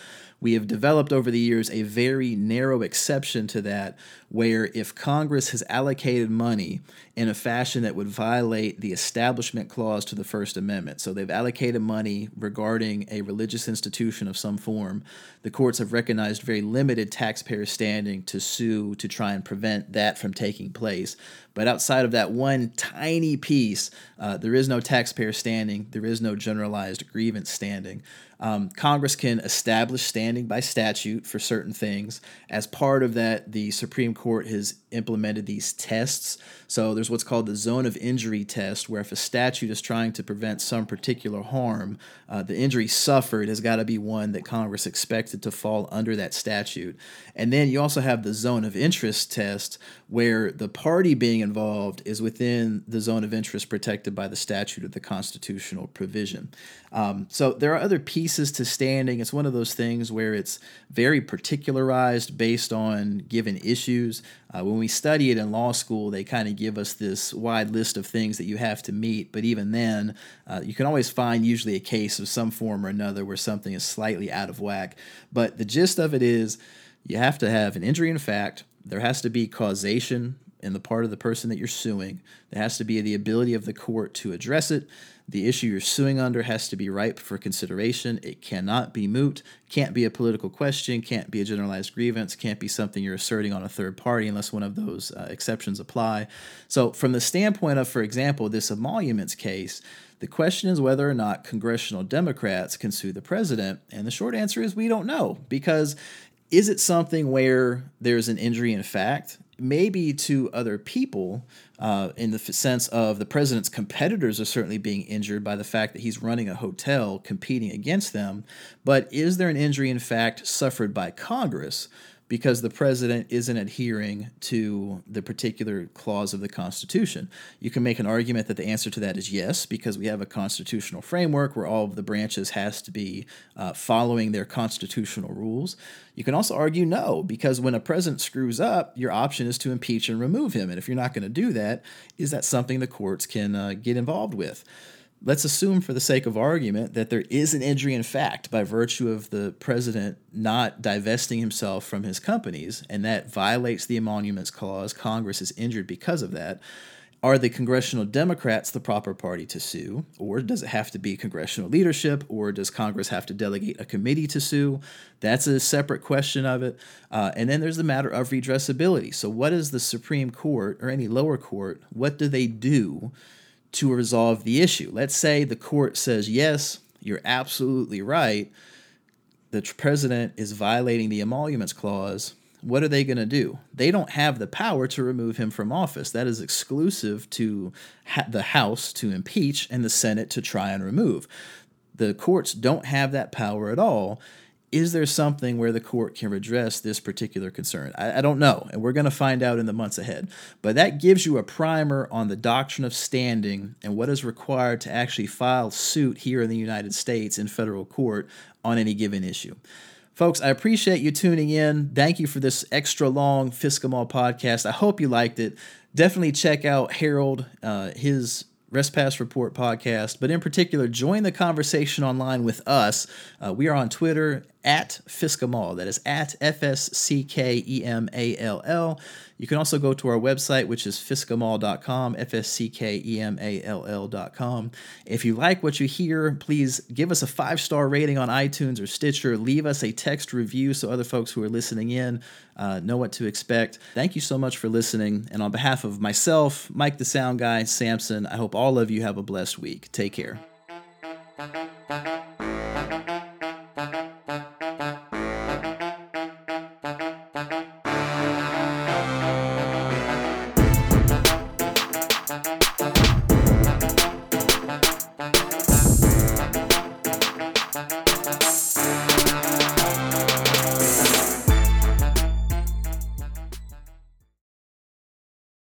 We have developed over the years a very narrow exception to that, where if Congress has allocated money in a fashion that would violate the Establishment Clause to the First Amendment, so they've allocated money regarding a religious institution of some form, the courts have recognized very limited taxpayer standing to sue to try and prevent that from taking place. But outside of that one tiny piece, uh, there is no taxpayer standing, there is no generalized grievance standing. Um, Congress can establish standing by statute for certain things. As part of that, the Supreme Court has implemented these tests. So there's what's called the zone of injury test, where if a statute is trying to prevent some particular harm, uh, the injury suffered has got to be one that Congress expected to fall under that statute. And then you also have the zone of interest test, where the party being involved is within the zone of interest protected by the statute of the constitutional provision. Um, so there are other pieces to standing. It's one of those things where it's very particularized based on given issues. Uh, when we study it in law school, they kind of give us this wide list of things that you have to meet. But even then, uh, you can always find usually a case of some form or another where something is slightly out of whack. But the gist of it is you have to have an injury in fact, there has to be causation in the part of the person that you're suing. There has to be the ability of the court to address it. The issue you're suing under has to be ripe for consideration. It cannot be moot, can't be a political question, can't be a generalized grievance, can't be something you're asserting on a third party unless one of those uh, exceptions apply. So, from the standpoint of, for example, this emoluments case, the question is whether or not congressional Democrats can sue the president. And the short answer is we don't know because is it something where there's an injury in fact? Maybe to other people, uh, in the sense of the president's competitors are certainly being injured by the fact that he's running a hotel competing against them. But is there an injury in fact suffered by Congress? Because the president isn't adhering to the particular clause of the Constitution. You can make an argument that the answer to that is yes, because we have a constitutional framework where all of the branches has to be uh, following their constitutional rules. You can also argue no, because when a president screws up, your option is to impeach and remove him. And if you're not going to do that, is that something the courts can uh, get involved with? Let's assume for the sake of argument that there is an injury in fact by virtue of the president not divesting himself from his companies and that violates the emoluments clause congress is injured because of that. Are the congressional democrats the proper party to sue or does it have to be congressional leadership or does congress have to delegate a committee to sue? That's a separate question of it. Uh, and then there's the matter of redressability. So what is the supreme court or any lower court what do they do to resolve the issue. Let's say the court says, yes, you're absolutely right. The president is violating the emoluments clause. What are they going to do? They don't have the power to remove him from office. That is exclusive to ha- the House to impeach and the Senate to try and remove. The courts don't have that power at all is there something where the court can redress this particular concern? I, I don't know, and we're going to find out in the months ahead. But that gives you a primer on the doctrine of standing and what is required to actually file suit here in the United States in federal court on any given issue. Folks, I appreciate you tuning in. Thank you for this extra long Fsckemall podcast. I hope you liked it. Definitely check out Harold, uh, his Pass Report podcast, but in particular, join the conversation online with us. Uh, we are on Twitter at Fsckemall. That is at F S C K E M A L L. You can also go to our website, which is fsckemall.com, F S C K E M A L L.com. If you like what you hear, please give us a five star rating on iTunes or Stitcher. Leave us a text review so other folks who are listening in uh, know what to expect. Thank you so much for listening. And on behalf of myself, Mike the Sound Guy, Samson, I hope all of you have a blessed week. Take care.